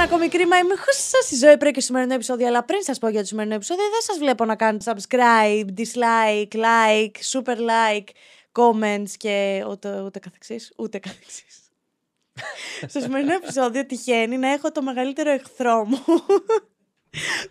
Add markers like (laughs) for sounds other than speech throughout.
ένα ακόμη κρίμα. Είμαι χούσα στη ζωή πρέπει και στο σημερινό επεισόδιο. Αλλά πριν σας πω για το σημερινό επεισόδιο, δεν σας βλέπω να κάνετε subscribe, dislike, like, super like, comments και ούτε, ούτε καθεξής. Ούτε καθεξής. (laughs) στο σημερινό επεισόδιο τυχαίνει να έχω το μεγαλύτερο εχθρό μου.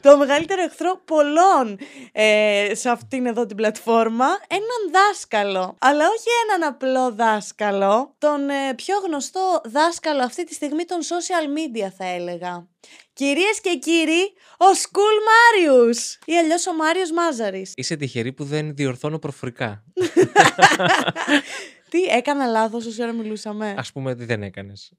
Το μεγαλύτερο εχθρό πολλών ε, σε αυτήν εδώ την πλατφόρμα, έναν δάσκαλο. Αλλά όχι έναν απλό δάσκαλο, τον ε, πιο γνωστό δάσκαλο αυτή τη στιγμή των social media θα έλεγα. Κυρίες και κύριοι, ο School Marius ή αλλιώς ο Μάριος Μάζαρης. Είσαι τυχερή που δεν διορθώνω προφορικά. (laughs) Τι, έκανα λάθος όση ώρα μιλούσαμε; Ας πούμε ότι δεν έκανες.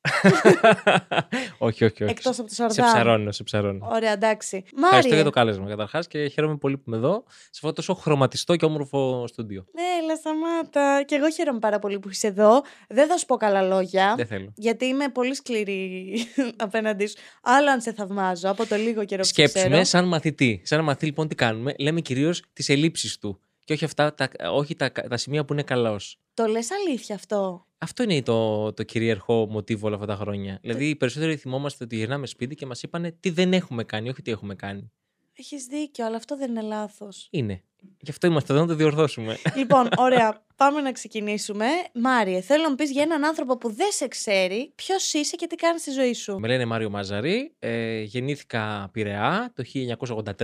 (laughs) όχι, όχι, όχι. Εκτός από το Σε Σαρδάμ. ψαρώνω, σε ψαρώνω. Ωραία, εντάξει. Ευχαριστώ Μάριε. για το κάλεσμα καταρχάς και χαίρομαι πολύ που είμαι εδώ σε αυτό το τόσο χρωματιστό και όμορφο στούντιο. Ναι, σταμάτα. Και εγώ χαίρομαι πάρα πολύ που είσαι εδώ. Δεν θα σου πω καλά λόγια. Δεν θέλω. Γιατί είμαι πολύ σκληρή (laughs) απέναντί σου. Άλλο αν σε θαυμάζω από το λίγο καιρό που σε Σκέψουμε ξέρω. σαν μαθητή. Σαν μαθητή, λοιπόν, τι κάνουμε; Λέμε κυρίως τις ελλείψεις του. Και όχι, αυτά, τα, όχι τα, τα σημεία που είναι καλός. Το λες αλήθεια αυτό; Αυτό είναι το, το κυρίαρχο μοτίβο όλα αυτά τα χρόνια. Δηλαδή, οι περισσότεροι θυμόμαστε ότι γυρνάμε σπίτι και μας είπαν τι δεν έχουμε κάνει, όχι τι έχουμε κάνει. Έχεις δίκιο, αλλά αυτό δεν είναι λάθος. Είναι. Γι' αυτό είμαστε εδώ να το διορθώσουμε. (laughs) λοιπόν, ωραία, πάμε να ξεκινήσουμε. Μάριε, θέλω να μου πεις για έναν άνθρωπο που δεν σε ξέρει ποιος είσαι και τι κάνεις στη ζωή σου. Με λένε Μάριο Μαζαρή. Ε, γεννήθηκα Πειραιά το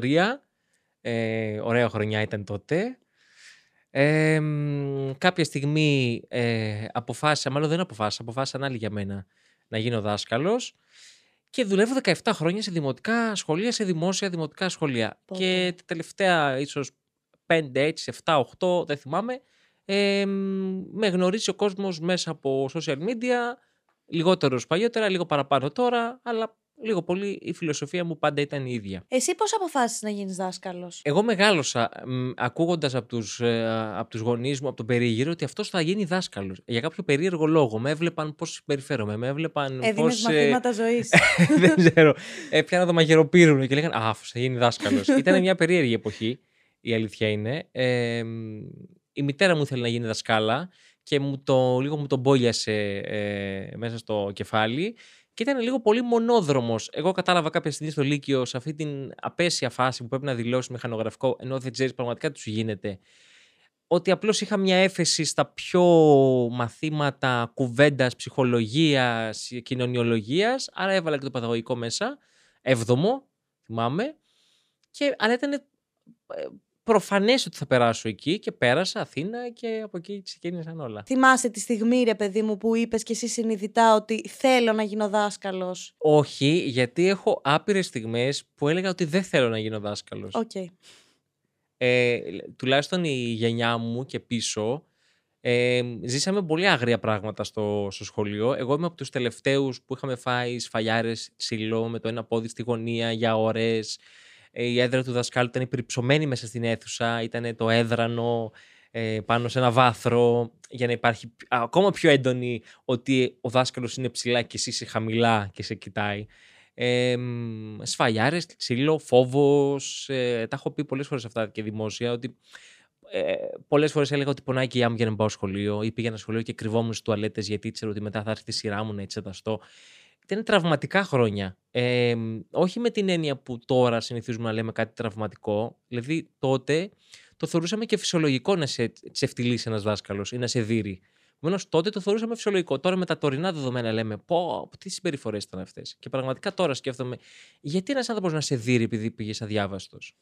1983. Ε, ωραία χρονιά ήταν τότε. Ε, μ, κάποια στιγμή ε, αποφάσισα, μάλλον δεν αποφάσισα, αποφάσισαν άλλοι για μένα να γίνω δάσκαλος και δουλεύω 17 χρόνια σε δημοτικά σχολεία, σε δημόσια δημοτικά σχολεία. Πω, Και τα τελευταία ίσως 5, έτσι, 7, 8, δεν θυμάμαι, ε, μ, με γνωρίζει ο κόσμος μέσα από social media, λιγότερος παλιότερα, λίγο παραπάνω τώρα, αλλά λίγο πολύ η φιλοσοφία μου πάντα ήταν η ίδια. Εσύ πώς αποφάσισες να γίνεις δάσκαλος; Εγώ μεγάλωσα μ, ακούγοντας από τους, ε, από τους γονείς μου, από τον περίγυρο, ότι αυτός θα γίνει δάσκαλος. Για κάποιο περίεργο λόγο. Με έβλεπαν πώς συμπεριφέρομαι, με έβλεπαν Έδινες πώς... ε, μαθήματα ζωής. (laughs) δεν ξέρω. Έπιανα το μαγειροπύρουν και λέγανε Α, αυτός θα γίνει δάσκαλος. (laughs) Ήταν μια περίεργη εποχή, η αλήθεια είναι. Ε, μ, η μητέρα μου ήθελε να γίνει δασκάλα και μου το, λίγο μου τον μπόλιασε ε, μέσα στο κεφάλι και ήταν λίγο πολύ μονόδρομος. Εγώ κατάλαβα κάποια στιγμή στο Λύκειο, σε αυτή την απέσια φάση που πρέπει να δηλώσει μηχανογραφικό, ενώ δεν ξέρεις πραγματικά τι σου γίνεται, ότι απλώς είχα μια έφεση στα πιο μαθήματα κουβέντας, ψυχολογίας, κοινωνιολογίας, άρα έβαλα και το παιδαγωγικό μέσα, έβδομο, θυμάμαι, και, αλλά ήταν ε, προφανές ότι θα περάσω εκεί και πέρασα Αθήνα και από εκεί ξεκίνησαν όλα. Θυμάσαι τη στιγμή, ρε παιδί μου, που είπες και εσύ συνειδητά ότι θέλω να γίνω δάσκαλος; Όχι, γιατί έχω άπειρες στιγμές που έλεγα ότι δεν θέλω να γίνω δάσκαλος. Οκ. ε, τουλάχιστον η γενιά μου και πίσω, ε, ζήσαμε πολύ άγρια πράγματα στο, στο σχολείο. Εγώ είμαι από τους τελευταίους που είχαμε φάει σφαλιάρες ξύλο με το ένα πόδι στη γωνία για ώρες. Ε, η έδρα του δασκάλου ήταν υπερυψωμένη μέσα στην αίθουσα, ήταν το έδρανο ε, πάνω σε ένα βάθρο για να υπάρχει α, ακόμα πιο έντονη ότι ο δάσκαλος είναι ψηλά και εσύ είσαι χαμηλά και σε κοιτάει. Ε, μ, σφαλιάρες, ξύλο, φόβος, ε, τα έχω πει πολλές φορές αυτά και δημόσια, ότι ε, πολλές φορές έλεγα ότι πονάει και η άμμο για να μην πάω σχολείο ή πήγαινα σχολείο και κρυβόμουν στις τουαλέτες γιατί ήξερα ότι μετά θα έρθει η σειρά μου να εξεταστώ. Ήταν τραυματικά χρόνια. Ε, μ, όχι με την έννοια που τώρα συνηθίζουμε να λέμε κάτι τραυματικό. Δηλαδή τότε το θεωρούσαμε και φυσιολογικό να σε ξεφτυλίσει ένας δάσκαλος ή να σε δείρει. Επομένως, τότε το θεωρούσαμε φυσιολογικό. Τώρα με τα τωρινά δεδομένα λέμε, πω, τι συμπεριφορές ήταν αυτές. Και πραγματικά τώρα σκέφτομαι, γιατί ένας άνθρωπος να σε δει επειδή πήγες αδιάβαστος;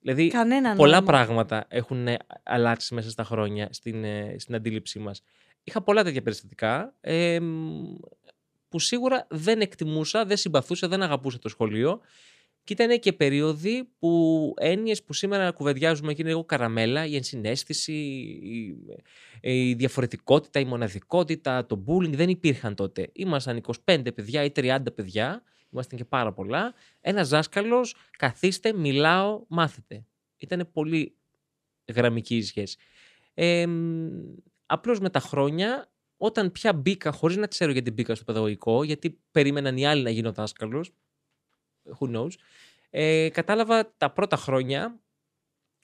Δηλαδή, Κανένα πολλά νόημα. πράγματα έχουν ε, αλλάξει μέσα στα χρόνια στην, ε, στην αντίληψή μας. Είχα πολλά τέτοια περιστατικά ε, μ, που σίγουρα δεν εκτιμούσα, δεν συμπαθούσα, δεν αγαπούσα το σχολείο και ήταν και περίοδοι που έννοιες που σήμερα κουβεντιάζουμε και είναι λίγο καραμέλα, η ενσυναίσθηση, η, η διαφορετικότητα, η μοναδικότητα, το bullying δεν υπήρχαν τότε. Ήμασταν 25 παιδιά ή 30 παιδιά, ήμασταν και πάρα πολλά. Ένας δάσκαλος, καθίστε, μιλάω, μάθετε. Ήταν πολύ γραμμική η σχέση. Ε, μ, απλώς με τα χρόνια, όταν πια μπήκα, χωρίς να ξέρω γιατί μπήκα στο παιδαγωγικό, γιατί περίμεναν οι άλλοι να γίνω δάσκαλος, who knows, ε, κατάλαβα τα πρώτα χρόνια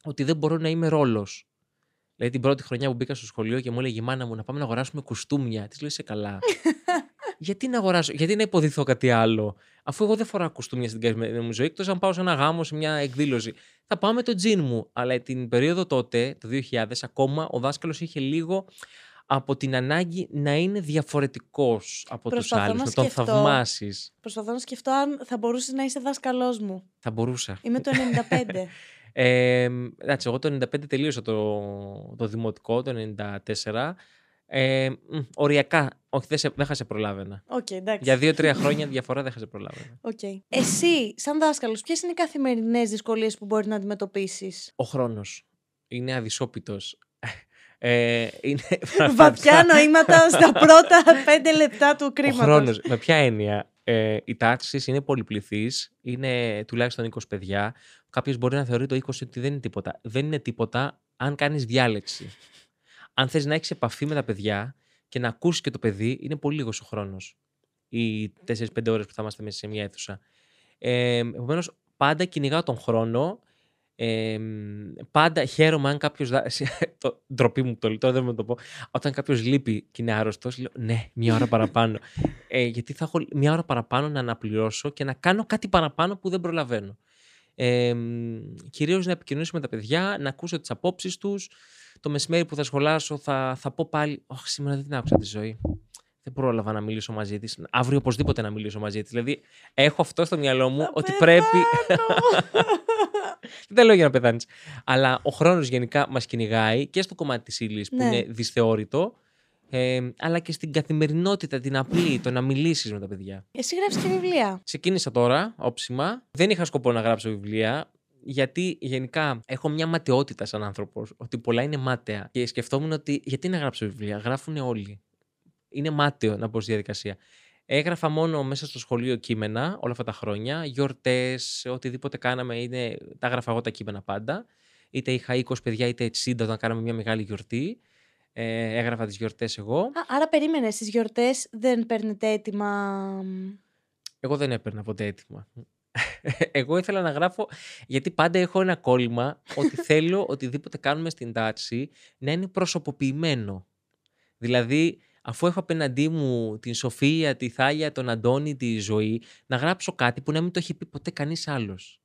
ότι δεν μπορώ να είμαι ρόλος. Δηλαδή την πρώτη χρονιά που μπήκα στο σχολείο και μου έλεγε η μάνα μου να πάμε να αγοράσουμε κουστούμια. Της λέω είσαι καλά. (laughs) γιατί να αγοράσω, γιατί να υποδηθώ κάτι άλλο, αφού εγώ δεν φοράω κουστούμια στην καθημερινή μου ζωή, εκτός αν πάω σε ένα γάμο, σε μια εκδήλωση. Θα πάω με το τζιν μου. Αλλά την περίοδο τότε, το 2000, ακόμα ο δάσκαλος είχε λίγο από την ανάγκη να είναι διαφορετικός από τους Προσπαθώ άλλους, να να τον σκεφτώ. θαυμάσεις. Προσπαθώ να σκεφτώ αν θα μπορούσες να είσαι δάσκαλός μου. Θα μπορούσα. Είμαι το 95. (laughs) Ε, εντάξει, εγώ το 95 τελείωσα το, το δημοτικό, το 94. Ε, μ, οριακά, όχι, δεν, σε, δεν θα σε προλάβαινα. Οκ, εντάξει. Για δύο-τρία χρόνια διαφορά δεν θα σε προλάβαινα. (laughs) Οκ. Εσύ, σαν δάσκαλος, ποιες είναι οι καθημερινές δυσκολίες που μπορεί να αντιμετωπίσεις; Ο χρόνος είναι αδυσώπητος. Ε, είναι (laughs) Βαθιά νοήματα στα πρώτα πέντε λεπτά του Ο κρίματος. χρόνος. Με ποια έννοια; Ε, οι τάξεις είναι πολυπληθείς, είναι τουλάχιστον 20 παιδιά. Κάποιος μπορεί να θεωρεί το 20 ότι δεν είναι τίποτα. Δεν είναι τίποτα αν κάνεις διάλεξη. Αν θες να έχεις επαφή με τα παιδιά και να ακούσεις και το παιδί, είναι πολύ λίγος ο χρόνος. Οι 4-5 ώρες που θα είμαστε μέσα σε μια αίθουσα. Ε, Επομένως, πάντα κυνηγάω τον χρόνο. Ε, πάντα χαίρομαι αν κάποιος. (laughs) το ντροπή μου το λέω, τώρα δεν μου το πω. Όταν κάποιος λείπει και είναι άρρωστος, λέω ναι, μια ώρα παραπάνω. ε, γιατί θα έχω μια ώρα παραπάνω να αναπληρώσω και να κάνω κάτι παραπάνω που δεν προλαβαίνω. Ε, Κυρίως να επικοινωνήσω με τα παιδιά, να ακούσω τις απόψεις τους. Το μεσημέρι που θα σχολάσω θα, θα πω πάλι: Όχι, σήμερα δεν την άκουσα τη ζωή. Δεν πρόλαβα να μιλήσω μαζί της. Αύριο οπωσδήποτε να μιλήσω μαζί της. Δηλαδή, έχω αυτό στο μυαλό μου Θα ότι πρέπει. (laughs) (laughs) πεθάνω. Δεν τα λέω για να πεθάνεις. Αλλά ο χρόνος γενικά μας κυνηγάει και στο κομμάτι της ύλης που Ναι. είναι δυσθεώρητο, ε, αλλά και στην καθημερινότητα, την απλή, το να μιλήσεις με τα παιδιά. Εσύ γράφει και βιβλία. Ξεκίνησα τώρα, όψιμα. Δεν είχα σκοπό να γράψω βιβλία. Γιατί γενικά έχω μια ματαιότητα σαν άνθρωπος, ότι πολλά είναι μάταια. Και σκεφτόμουν ότι γιατί να γράψω βιβλία, γράφουν όλοι. Είναι μάταιο να πω στη διαδικασία. Έγραφα μόνο μέσα στο σχολείο κείμενα όλα αυτά τα χρόνια. Γιορτές, οτιδήποτε κάναμε, είναι, τα έγραφα εγώ τα κείμενα πάντα. Είτε είχα 20 παιδιά, είτε 60 όταν κάναμε μια μεγάλη γιορτή. Ε, έγραφα τις γιορτές εγώ. Α, άρα περίμενε στις γιορτές δεν παίρνετε έτοιμα. Εγώ δεν έπαιρνα ποτέ έτοιμα. Εγώ ήθελα να γράφω, γιατί πάντα έχω ένα κόλλημα ότι (laughs) θέλω οτιδήποτε κάνουμε στην τάξη να είναι προσωποποιημένο. Δηλαδή, αφού έχω απέναντί μου την Σοφία, τη Θάλια, τον Αντώνη, τη Ζωή, να γράψω κάτι που να μην το έχει πει ποτέ κανείς άλλος.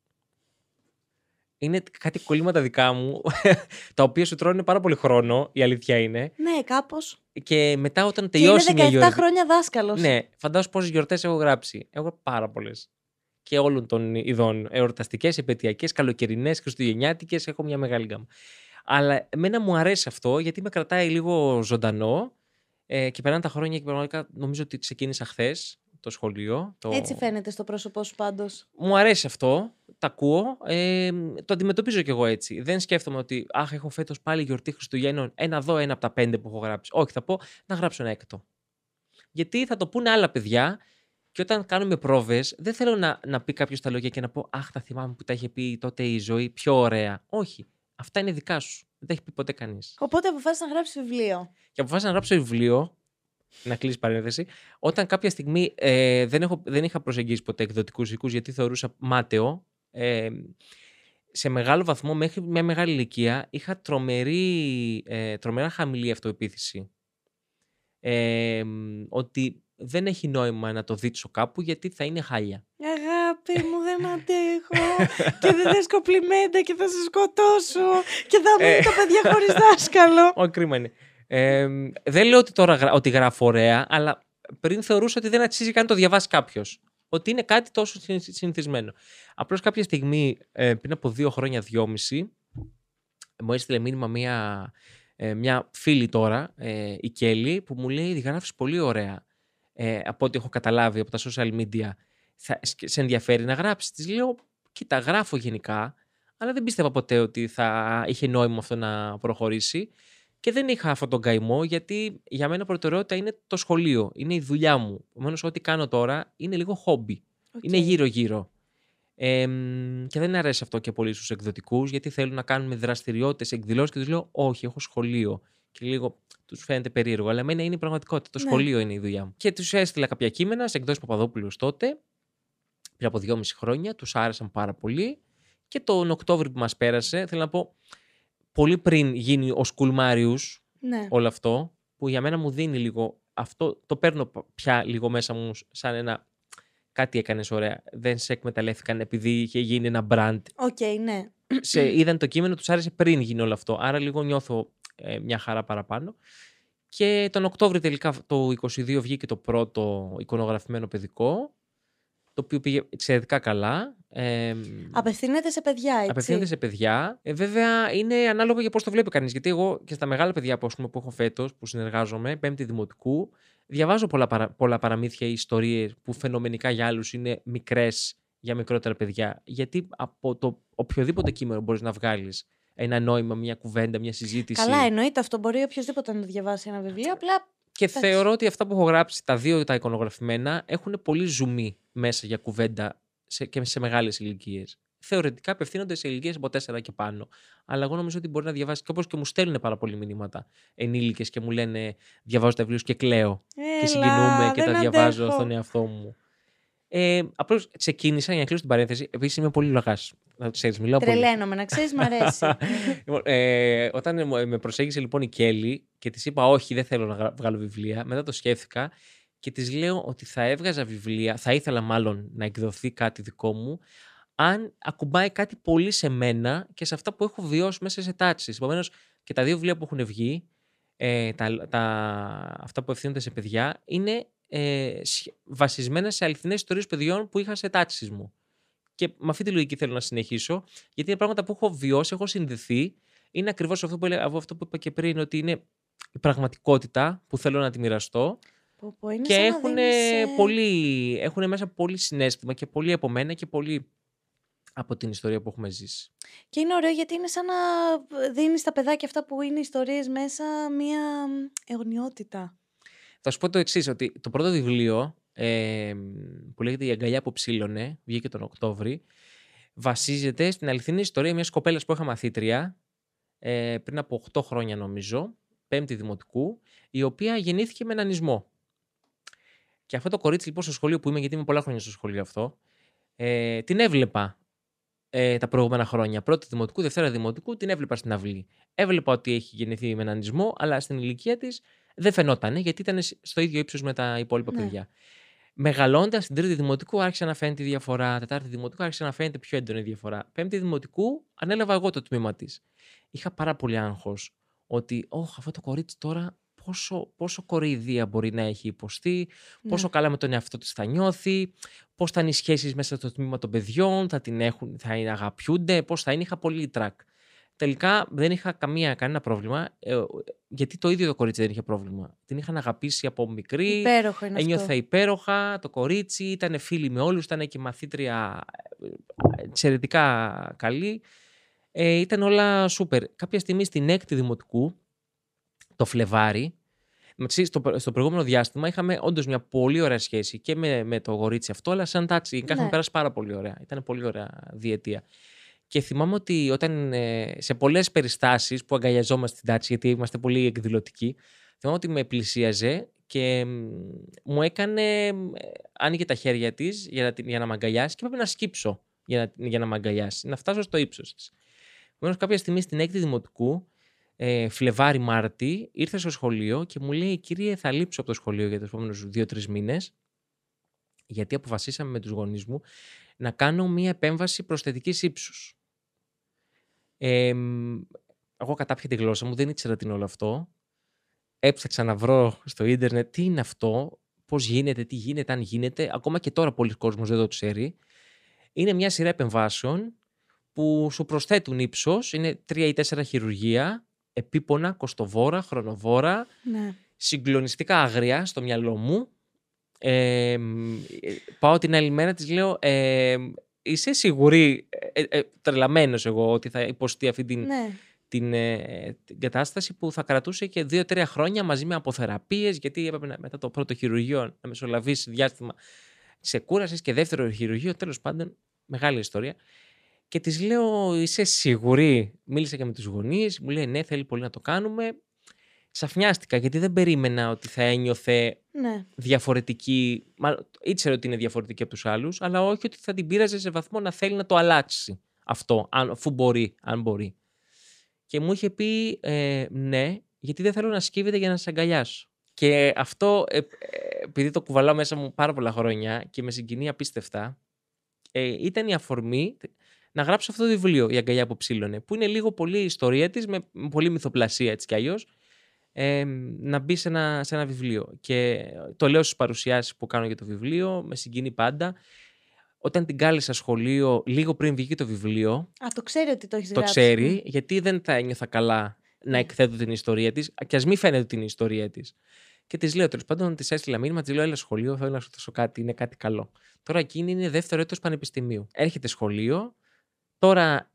Είναι κάτι κολλήματα δικά μου, (laughs) τα οποία σου τρώνε πάρα πολύ χρόνο, η αλήθεια είναι. Ναι, κάπως. Και μετά όταν Και είναι τελειώσει μια 17 γιορτή... χρόνια δάσκαλος. Ναι, φαντάζομαι πόσες γιορτές έχω γράψει. Έχω πάρα πολλές. Και όλων των ειδών. Εορταστικές, επαιτειακές, καλοκαιρινές, χριστουγεννιάτικες. Έχω μια μεγάλη γκάμα. Αλλά εμένα μου αρέσει αυτό γιατί με κρατάει λίγο ζωντανό. Ε, και περνάνε τα χρόνια και πραγματικά νομίζω ότι ξεκίνησα χθες το σχολείο. Το... Έτσι φαίνεται στο πρόσωπό σου πάντως. Μου αρέσει αυτό. Τα ακούω. Ε, το αντιμετωπίζω κι εγώ έτσι. Δεν σκέφτομαι ότι αχ, έχω φέτος πάλι γιορτή Χριστουγέννων. Ένα δω ένα από τα πέντε που έχω γράψει. Όχι, θα πω να γράψω ένα έκτο. Γιατί θα το πούνε άλλα παιδιά και όταν κάνουμε πρόβες, δεν θέλω να, να πει κάποιος τα λόγια και να πω Αχ, τα θυμάμαι που τα είχε πει τότε η ζωή πιο ωραία. Όχι. Αυτά είναι δικά σου. Δεν τα έχει πει ποτέ κανείς. Οπότε αποφάσισε να γράψει βιβλίο. Και αποφάσισα να γράψω βιβλίο. Να κλείσει παρένθεση. Όταν κάποια στιγμή ε, δεν, έχω, δεν είχα προσεγγίσει ποτέ εκδοτικούς οίκους γιατί θεωρούσα μάταιο. Ε, σε μεγάλο βαθμό, μέχρι μια μεγάλη ηλικία, είχα τρομερή, ε, τρομερά χαμηλή αυτοεπίθεση. Ε, ότι δεν έχει νόημα να το δείξω κάπου γιατί θα είναι χάλια. Αγάπη μου, δεν αντέχω. και δεν θες κοπλιμέντα και θα σε σκοτώσω. Και θα μείνουν Ε. τα παιδιά χωρίς δάσκαλο. Όχι, κρίμα είναι. Ε, δεν λέω ότι τώρα γρα- ότι γράφω ωραία, αλλά πριν θεωρούσα ότι δεν αξίζει καν να το διαβάσει κάποιος. Ότι είναι κάτι τόσο συν- συνηθισμένο. Απλώς κάποια στιγμή, ε, πριν από δύο χρόνια, δυόμιση, μου έστειλε μήνυμα μια, ε, μια φίλη τώρα, ε, η Κέλλη, που μου λέει: Γράφεις πολύ ωραία. Ε, από ό,τι έχω καταλάβει από τα social media, θα, σ- σε ενδιαφέρει να γράψεις. Της λέω: Κοίτα, γράφω γενικά, αλλά δεν πίστευα ποτέ ότι θα είχε νόημα αυτό να προχωρήσει. Και δεν είχα αυτόν τον καημό, γιατί για μένα προτεραιότητα είναι το σχολείο, είναι η δουλειά μου. Επομένως, ό,τι κάνω τώρα είναι λίγο χόμπι. Είναι Οκ. γύρω-γύρω. Ε, μ, και δεν αρέσει αυτό και πολύ στους εκδοτικούς, γιατί θέλουν να κάνουμε δραστηριότητες, εκδηλώσεις και τους λέω: Όχι, έχω σχολείο. Και λίγο τους φαίνεται περίεργο. Αλλά εμένα είναι η πραγματικότητα. Το Ναι. σχολείο είναι η δουλειά μου. Και τους έστειλα κάποια κείμενα σε εκδόσεις Παπαδόπουλους τότε, πριν από δυόμιση χρόνια. Τους άρεσαν πάρα πολύ. Και τον Οκτώβριο που μας πέρασε, θέλω να πω, πολύ πριν γίνει ο Σκουλμάριου Ναι. όλο αυτό, που για μένα μου δίνει λίγο αυτό το παίρνω πια λίγο μέσα μου σαν ένα κάτι έκανες ωραία. Δεν σε εκμεταλλεύτηκαν επειδή είχε γίνει ένα brand. OK, okay, ναι. Σε, (clears throat) είδαν το κείμενο, τους άρεσε πριν γίνει όλο αυτό. Άρα λίγο νιώθω ε, μια χαρά παραπάνω. Και τον Οκτώβριο τελικά το 22 βγήκε το πρώτο εικονογραφημένο παιδικό, το οποίο πήγε εξαιρετικά καλά. Ε, απευθύνεται σε παιδιά, έτσι. Απευθύνεται σε παιδιά. Ε, βέβαια, είναι ανάλογο για πώς το βλέπει κανείς. Γιατί εγώ και στα μεγάλα παιδιά που, πούμε, που έχω φέτος, που συνεργάζομαι, πέμπτη δημοτικού, διαβάζω πολλά, παρα, πολλά παραμύθια ή ιστορίες που φαινομενικά για άλλους είναι μικρές για μικρότερα παιδιά. Γιατί από το οποιοδήποτε κείμενο μπορείς να βγάλεις ένα νόημα, μια κουβέντα, μια συζήτηση. Καλά, εννοείται αυτό. Μπορεί οποιοδήποτε να διαβάσει ένα βιβλίο. Απλά. Και θεωρώ ότι αυτά που έχω γράψει, τα δύο τα εικονογραφημένα, έχουν πολύ ζουμί μέσα για κουβέντα σε, και σε μεγάλες ηλικίες. Θεωρητικά απευθύνονται σε ηλικίες από 4 και πάνω. Αλλά εγώ νομίζω ότι μπορεί να διαβάσει και όπως και μου στέλνουν πάρα πολλοί μηνύματα ενήλικες και μου λένε Διαβάζω τα βιβλία και κλαίω. Έλα, και συγκινούμε και τα διαβάζω στον εαυτό μου. Ε, Απλώς ξεκίνησα για να κλείσω την παρένθεση. Επίσης είμαι πολύ λογά. Να ξέρεις, μιλάω πολύ. Τρελαίνομαι, να ξέρεις, μ' αρέσει. (laughs) λοιπόν, ε, όταν με προσέγγισε λοιπόν η Κέλλη και της είπα, Όχι, δεν θέλω να βγάλω βιβλία, μετά το σκέφτηκα και της λέω ότι θα έβγαζα βιβλία, θα ήθελα μάλλον να εκδοθεί κάτι δικό μου, αν ακουμπάει κάτι πολύ σε μένα και σε αυτά που έχω βιώσει μέσα σε τάξει. Επομένως, και τα δύο βιβλία που έχουν βγει, ε, τα, τα, αυτά που ευθύνονται σε παιδιά, είναι ε, βασισμένα σε αληθινές ιστορίες παιδιών που είχα σε τάξεις μου. Και με αυτή τη λογική θέλω να συνεχίσω, γιατί είναι πράγματα που έχω βιώσει, έχω συνδεθεί. Είναι ακριβώς αυτό που, αυτό που είπα και πριν, ότι είναι η πραγματικότητα που θέλω να τη μοιραστώ. Πω, πω, είναι και έχουν, πολύ, έχουν μέσα πολύ συνέστημα και πολύ από μένα και πολύ από την ιστορία που έχουμε ζήσει. Και είναι ωραίο γιατί είναι σαν να δίνεις στα παιδάκια αυτά που είναι ιστορίες μέσα μία αιωνιότητα. Θα σου πω το εξής, ότι το πρώτο βιβλίο ε, που λέγεται Η αγκαλιά που ψήλωνε, βγήκε τον Οκτώβρη, βασίζεται στην αληθινή ιστορία μιας κοπέλας που είχα μαθήτρια ε, πριν από 8 χρόνια νομίζω, πέμπτη δημοτικού, η οποία γεννήθηκε με έναν Και αυτό το κορίτσι λοιπόν στο σχολείο που είμαι, γιατί είμαι πολλά χρόνια στο σχολείο αυτό, ε, την έβλεπα ε, τα προηγούμενα χρόνια. Πρώτη δημοτικού, δευτέρα δημοτικού, την έβλεπα στην αυλή. Έβλεπα ότι έχει γεννηθεί με έναν αλλά στην ηλικία της δεν φαινόταν γιατί ήταν στο ίδιο ύψος με τα υπόλοιπα ναι. παιδιά. Μεγαλώντας στην τρίτη δημοτικού, άρχισε να φαίνεται η διαφορά. Τετάρτη δημοτικού, άρχισε να φαίνεται πιο έντονη η διαφορά. Πέμπτη δημοτικού, ανέλαβα εγώ το τμήμα της. Είχα πάρα πολύ άγχος ότι, Ωχ, αυτό το κορίτσι τώρα πόσο, πόσο κοροϊδία μπορεί να έχει υποστεί, ναι. πόσο καλά με τον εαυτό της θα νιώθει, πώς θα είναι οι σχέσεις μέσα στο τμήμα των παιδιών, θα την έχουν, θα είναι αγαπιούνται, πώς θα είναι. Είχα πολύ τρακ. Τελικά δεν είχα καμία, κανένα πρόβλημα, ε, γιατί το ίδιο το κορίτσι δεν είχε πρόβλημα. Την είχαν αγαπήσει από μικρή. Υπέροχο είναι Ένιωθε υπέροχα το κορίτσι, ήταν φίλη με όλους, ήταν και μαθήτρια ε, εξαιρετικά καλή. Ε, ήταν όλα σούπερ. Κάποια στιγμή στην έκτη δημοτικού, το Φλεβάρι, στο, στο προηγούμενο διάστημα είχαμε όντως μια πολύ ωραία σχέση και με, με το γορίτσι αυτό, αλλά σαν τάξη. Ναι. Είχαμε πέρασει πάρα πολύ ωραία. Ήταν πολύ ωραία διετία. Και θυμάμαι ότι όταν ε, σε πολλές περιστάσεις που αγκαλιαζόμαστε στην τάξη, γιατί είμαστε πολύ εκδηλωτικοί, θυμάμαι ότι με πλησίαζε και μου έκανε. άνοιγε τα χέρια της για, να, για να με αγκαλιάσει και έπρεπε να σκύψω για να, για να με αγκαλιάσει, να φτάσω στο ύψος της. Επομένως, κάποια στιγμή στην έκτη δημοτικού, ε, Φλεβάρι Μάρτι, ήρθε στο σχολείο και μου λέει: Κύριε, θα λείψω από το σχολείο για τους επόμενους δύο-τρεις μήνες, γιατί αποφασίσαμε με τους γονείς μου να κάνω μία επέμβαση προσθετικής ύψους. Ε, εγώ κατάπια τη γλώσσα μου, δεν ήξερα τι είναι όλο αυτό. Έψαξα να βρω στο ίντερνετ τι είναι αυτό, πώς γίνεται, τι γίνεται, αν γίνεται. Ακόμα και τώρα πολλοί κόσμος δεν το ξέρει. Είναι μια σειρά επεμβάσεων που σου προσθέτουν ύψος. Είναι τρία ή τέσσερα χειρουργία, επίπονα, κοστοβόρα, χρονοβόρα, ναι. συγκλονιστικά άγρια στο μυαλό μου ε, πάω την άλλη μέρα, της λέω, ε, είσαι σίγουρη, ε, ε, τρελαμένος εγώ, ότι θα υποστεί αυτή την, ναι. την, ε, την, κατάσταση που θα κρατούσε και δύο-τρία χρόνια μαζί με αποθεραπείες, γιατί έπρεπε μετά το πρώτο χειρουργείο να μεσολαβήσει διάστημα ξεκούρασης και δεύτερο χειρουργείο, τέλος πάντων, μεγάλη ιστορία. Και της λέω, είσαι σίγουρη, μίλησα και με τους γονείς, μου λέει ναι, θέλει πολύ να το κάνουμε σαφνιάστηκα γιατί δεν περίμενα ότι θα ένιωθε ναι. διαφορετική. Μάλλον ήξερε ότι είναι διαφορετική από τους άλλους, αλλά όχι ότι θα την πείραζε σε βαθμό να θέλει να το αλλάξει αυτό, αφού μπορεί, αν μπορεί. Και μου είχε πει ε, ναι, γιατί δεν θέλω να σκύβεται για να σε αγκαλιάσω. Και αυτό, ε, ε, επειδή το κουβαλάω μέσα μου πάρα πολλά χρόνια και με συγκινεί απίστευτα, ε, ήταν η αφορμή να γράψω αυτό το βιβλίο, «Η αγκαλιά που ψήλωνε», που είναι λίγο πολύ η ιστορία της, με πολύ μυθοπλασία έτσι κι αλλιώς, ε, να μπει σε ένα, σε ένα βιβλίο. Και το λέω στις παρουσιάσεις που κάνω για το βιβλίο, με συγκινεί πάντα. Όταν την κάλεσα σχολείο, λίγο πριν βγήκε το βιβλίο. Α, το ξέρει ότι το έχεις γράψει. Το ξέρει, γιατί δεν θα ένιωθα καλά να ναι. εκθέτω την ιστορία της, και ας μην φαίνεται την ιστορία της. Και της λέω τέλος πάντων, της έστειλα μήνυμα, της λέω: Έλα σχολείο, θέλω να σου δώσω κάτι, είναι κάτι καλό. Τώρα εκείνη είναι δεύτερο έτος πανεπιστημίου. Έρχεται σχολείο, τώρα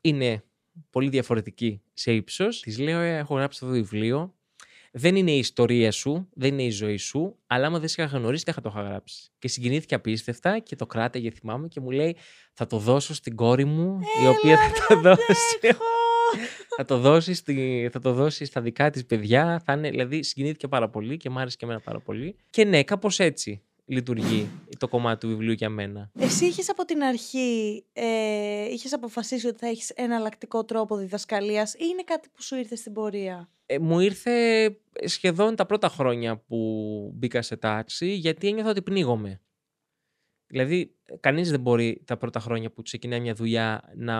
είναι πολύ διαφορετική σε ύψος. Της λέω: «Ε, Έχω γράψει αυτό το βιβλίο. Δεν είναι η ιστορία σου, δεν είναι η ζωή σου, αλλά άμα δεν σε είχα γνωρίσει, δεν θα το είχα γράψει. Και συγκινήθηκε απίστευτα και το κράταγε, θυμάμαι, και μου λέει: Θα το δώσω στην κόρη μου, η οποία θα το δώσει θα, το δώσει στη, θα το δώσει στα δικά της παιδιά. Θα είναι, δηλαδή, συγκινήθηκε πάρα πολύ και μου άρεσε και εμένα πάρα πολύ. Και ναι, κάπως έτσι λειτουργεί το κομμάτι του βιβλίου για μένα. Εσύ είχες από την αρχή, ε, είχες αποφασίσει ότι θα έχεις εναλλακτικό τρόπο διδασκαλίας ή είναι κάτι που σου ήρθε στην πορεία; Ε, μου ήρθε σχεδόν τα πρώτα χρόνια που μπήκα σε τάξη γιατί ένιωθα ότι πνίγομαι. Δηλαδή, κανείς δεν μπορεί τα πρώτα χρόνια που ξεκινάει μια δουλειά να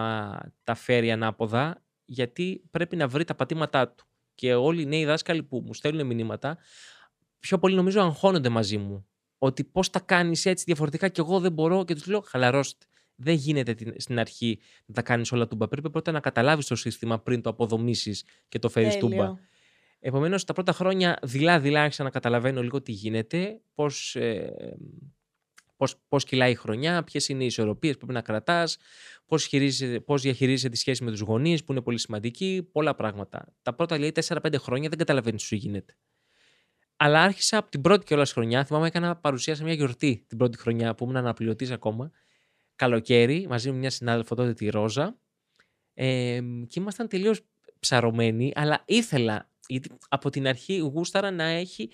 τα φέρει ανάποδα γιατί πρέπει να βρει τα πατήματά του. Και όλοι οι νέοι δάσκαλοι που μου στέλνουν μηνύματα, πιο πολύ νομίζω αγχώνονται μαζί μου. Ότι πώς τα κάνεις έτσι διαφορετικά και εγώ δεν μπορώ και τους λέω χαλαρώστε. Δεν γίνεται στην αρχή να τα κάνεις όλα τούμπα. Πρέπει πρώτα να καταλάβεις το σύστημα πριν το αποδομήσεις και το φέρεις τούμπα. Επομένως, τα πρώτα χρόνια δειλά-δειλά άρχισα να καταλαβαίνω λίγο τι γίνεται, πώς ε, πώς, πώς κυλάει η χρονιά, ποιες είναι οι ισορροπίες που πρέπει να κρατάς, πώς πώς διαχειρίζεσαι τη σχέση με τους γονείς, που είναι πολύ σημαντική, πολλά πράγματα. Τα πρώτα λέει 4-5 χρόνια δεν καταλαβαίνεις τι σου γίνεται. Αλλά άρχισα από την πρώτη κιόλας χρονιά. Θυμάμαι, έκανα παρουσία σε μια γιορτή την πρώτη χρονιά που ήμουν αναπληρωτής ακόμα. Καλοκαίρι, μαζί με μια συνάδελφο τότε, τη Ρόζα. Ε, και ήμασταν τελείως ψαρωμένοι, αλλά ήθελα, γιατί από την αρχή γούσταρα να έχει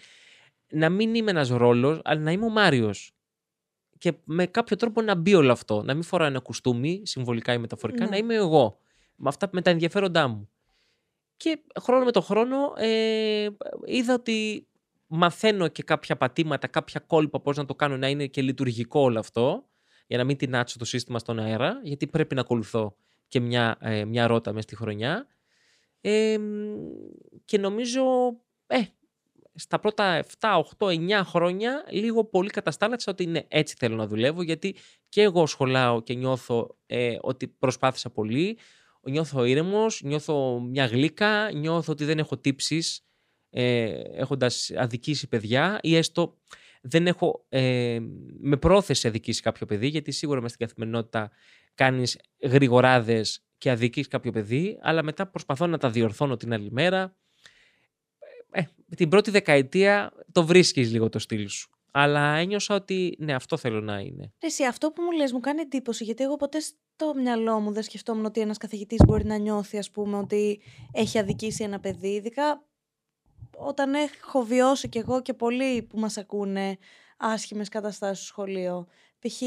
να μην είμαι ένας ρόλος, αλλά να είμαι ο Μάριος και με κάποιο τρόπο να μπει όλο αυτό. Να μην φοράω ένα κουστούμι, συμβολικά ή μεταφορικά, να ναι. είμαι εγώ. Με αυτά με τα ενδιαφέροντά μου. Και χρόνο με το χρόνο ε, είδα ότι μαθαίνω και κάποια πατήματα, κάποια κόλπα πώς να το κάνω να είναι και λειτουργικό όλο αυτό για να μην τεινάξω το σύστημα στον αέρα γιατί πρέπει να ακολουθώ και μια, ε, μια ρότα μέσα στη χρονιά ε, και νομίζω ε, στα πρώτα 7, 8, 9 χρόνια λίγο πολύ καταστάλαξα ότι ναι, έτσι θέλω να δουλεύω γιατί και εγώ σχολάω και νιώθω ε, ότι προσπάθησα πολύ. Νιώθω ήρεμος, νιώθω μια γλύκα, νιώθω ότι δεν έχω τύψεις ε, έχοντας αδικήσει παιδιά ή έστω δεν έχω ε, με πρόθεση αδικήσει κάποιο παιδί γιατί σίγουρα μες στην καθημερινότητα κάνεις γρηγοράδες και αδικείς κάποιο παιδί αλλά μετά προσπαθώ να τα διορθώνω την άλλη μέρα ε, την πρώτη δεκαετία το βρίσκεις λίγο το στυλ σου. Αλλά ένιωσα ότι ναι, αυτό θέλω να είναι. Εσύ, αυτό που μου λες μου κάνει εντύπωση, γιατί εγώ ποτέ στο μυαλό μου δεν σκεφτόμουν ότι ένας καθηγητής μπορεί να νιώθει, ας πούμε, ότι έχει αδικήσει ένα παιδί. Ειδικά όταν έχω βιώσει κι εγώ και πολλοί που μας ακούνε άσχημες καταστάσεις στο σχολείο. Π.χ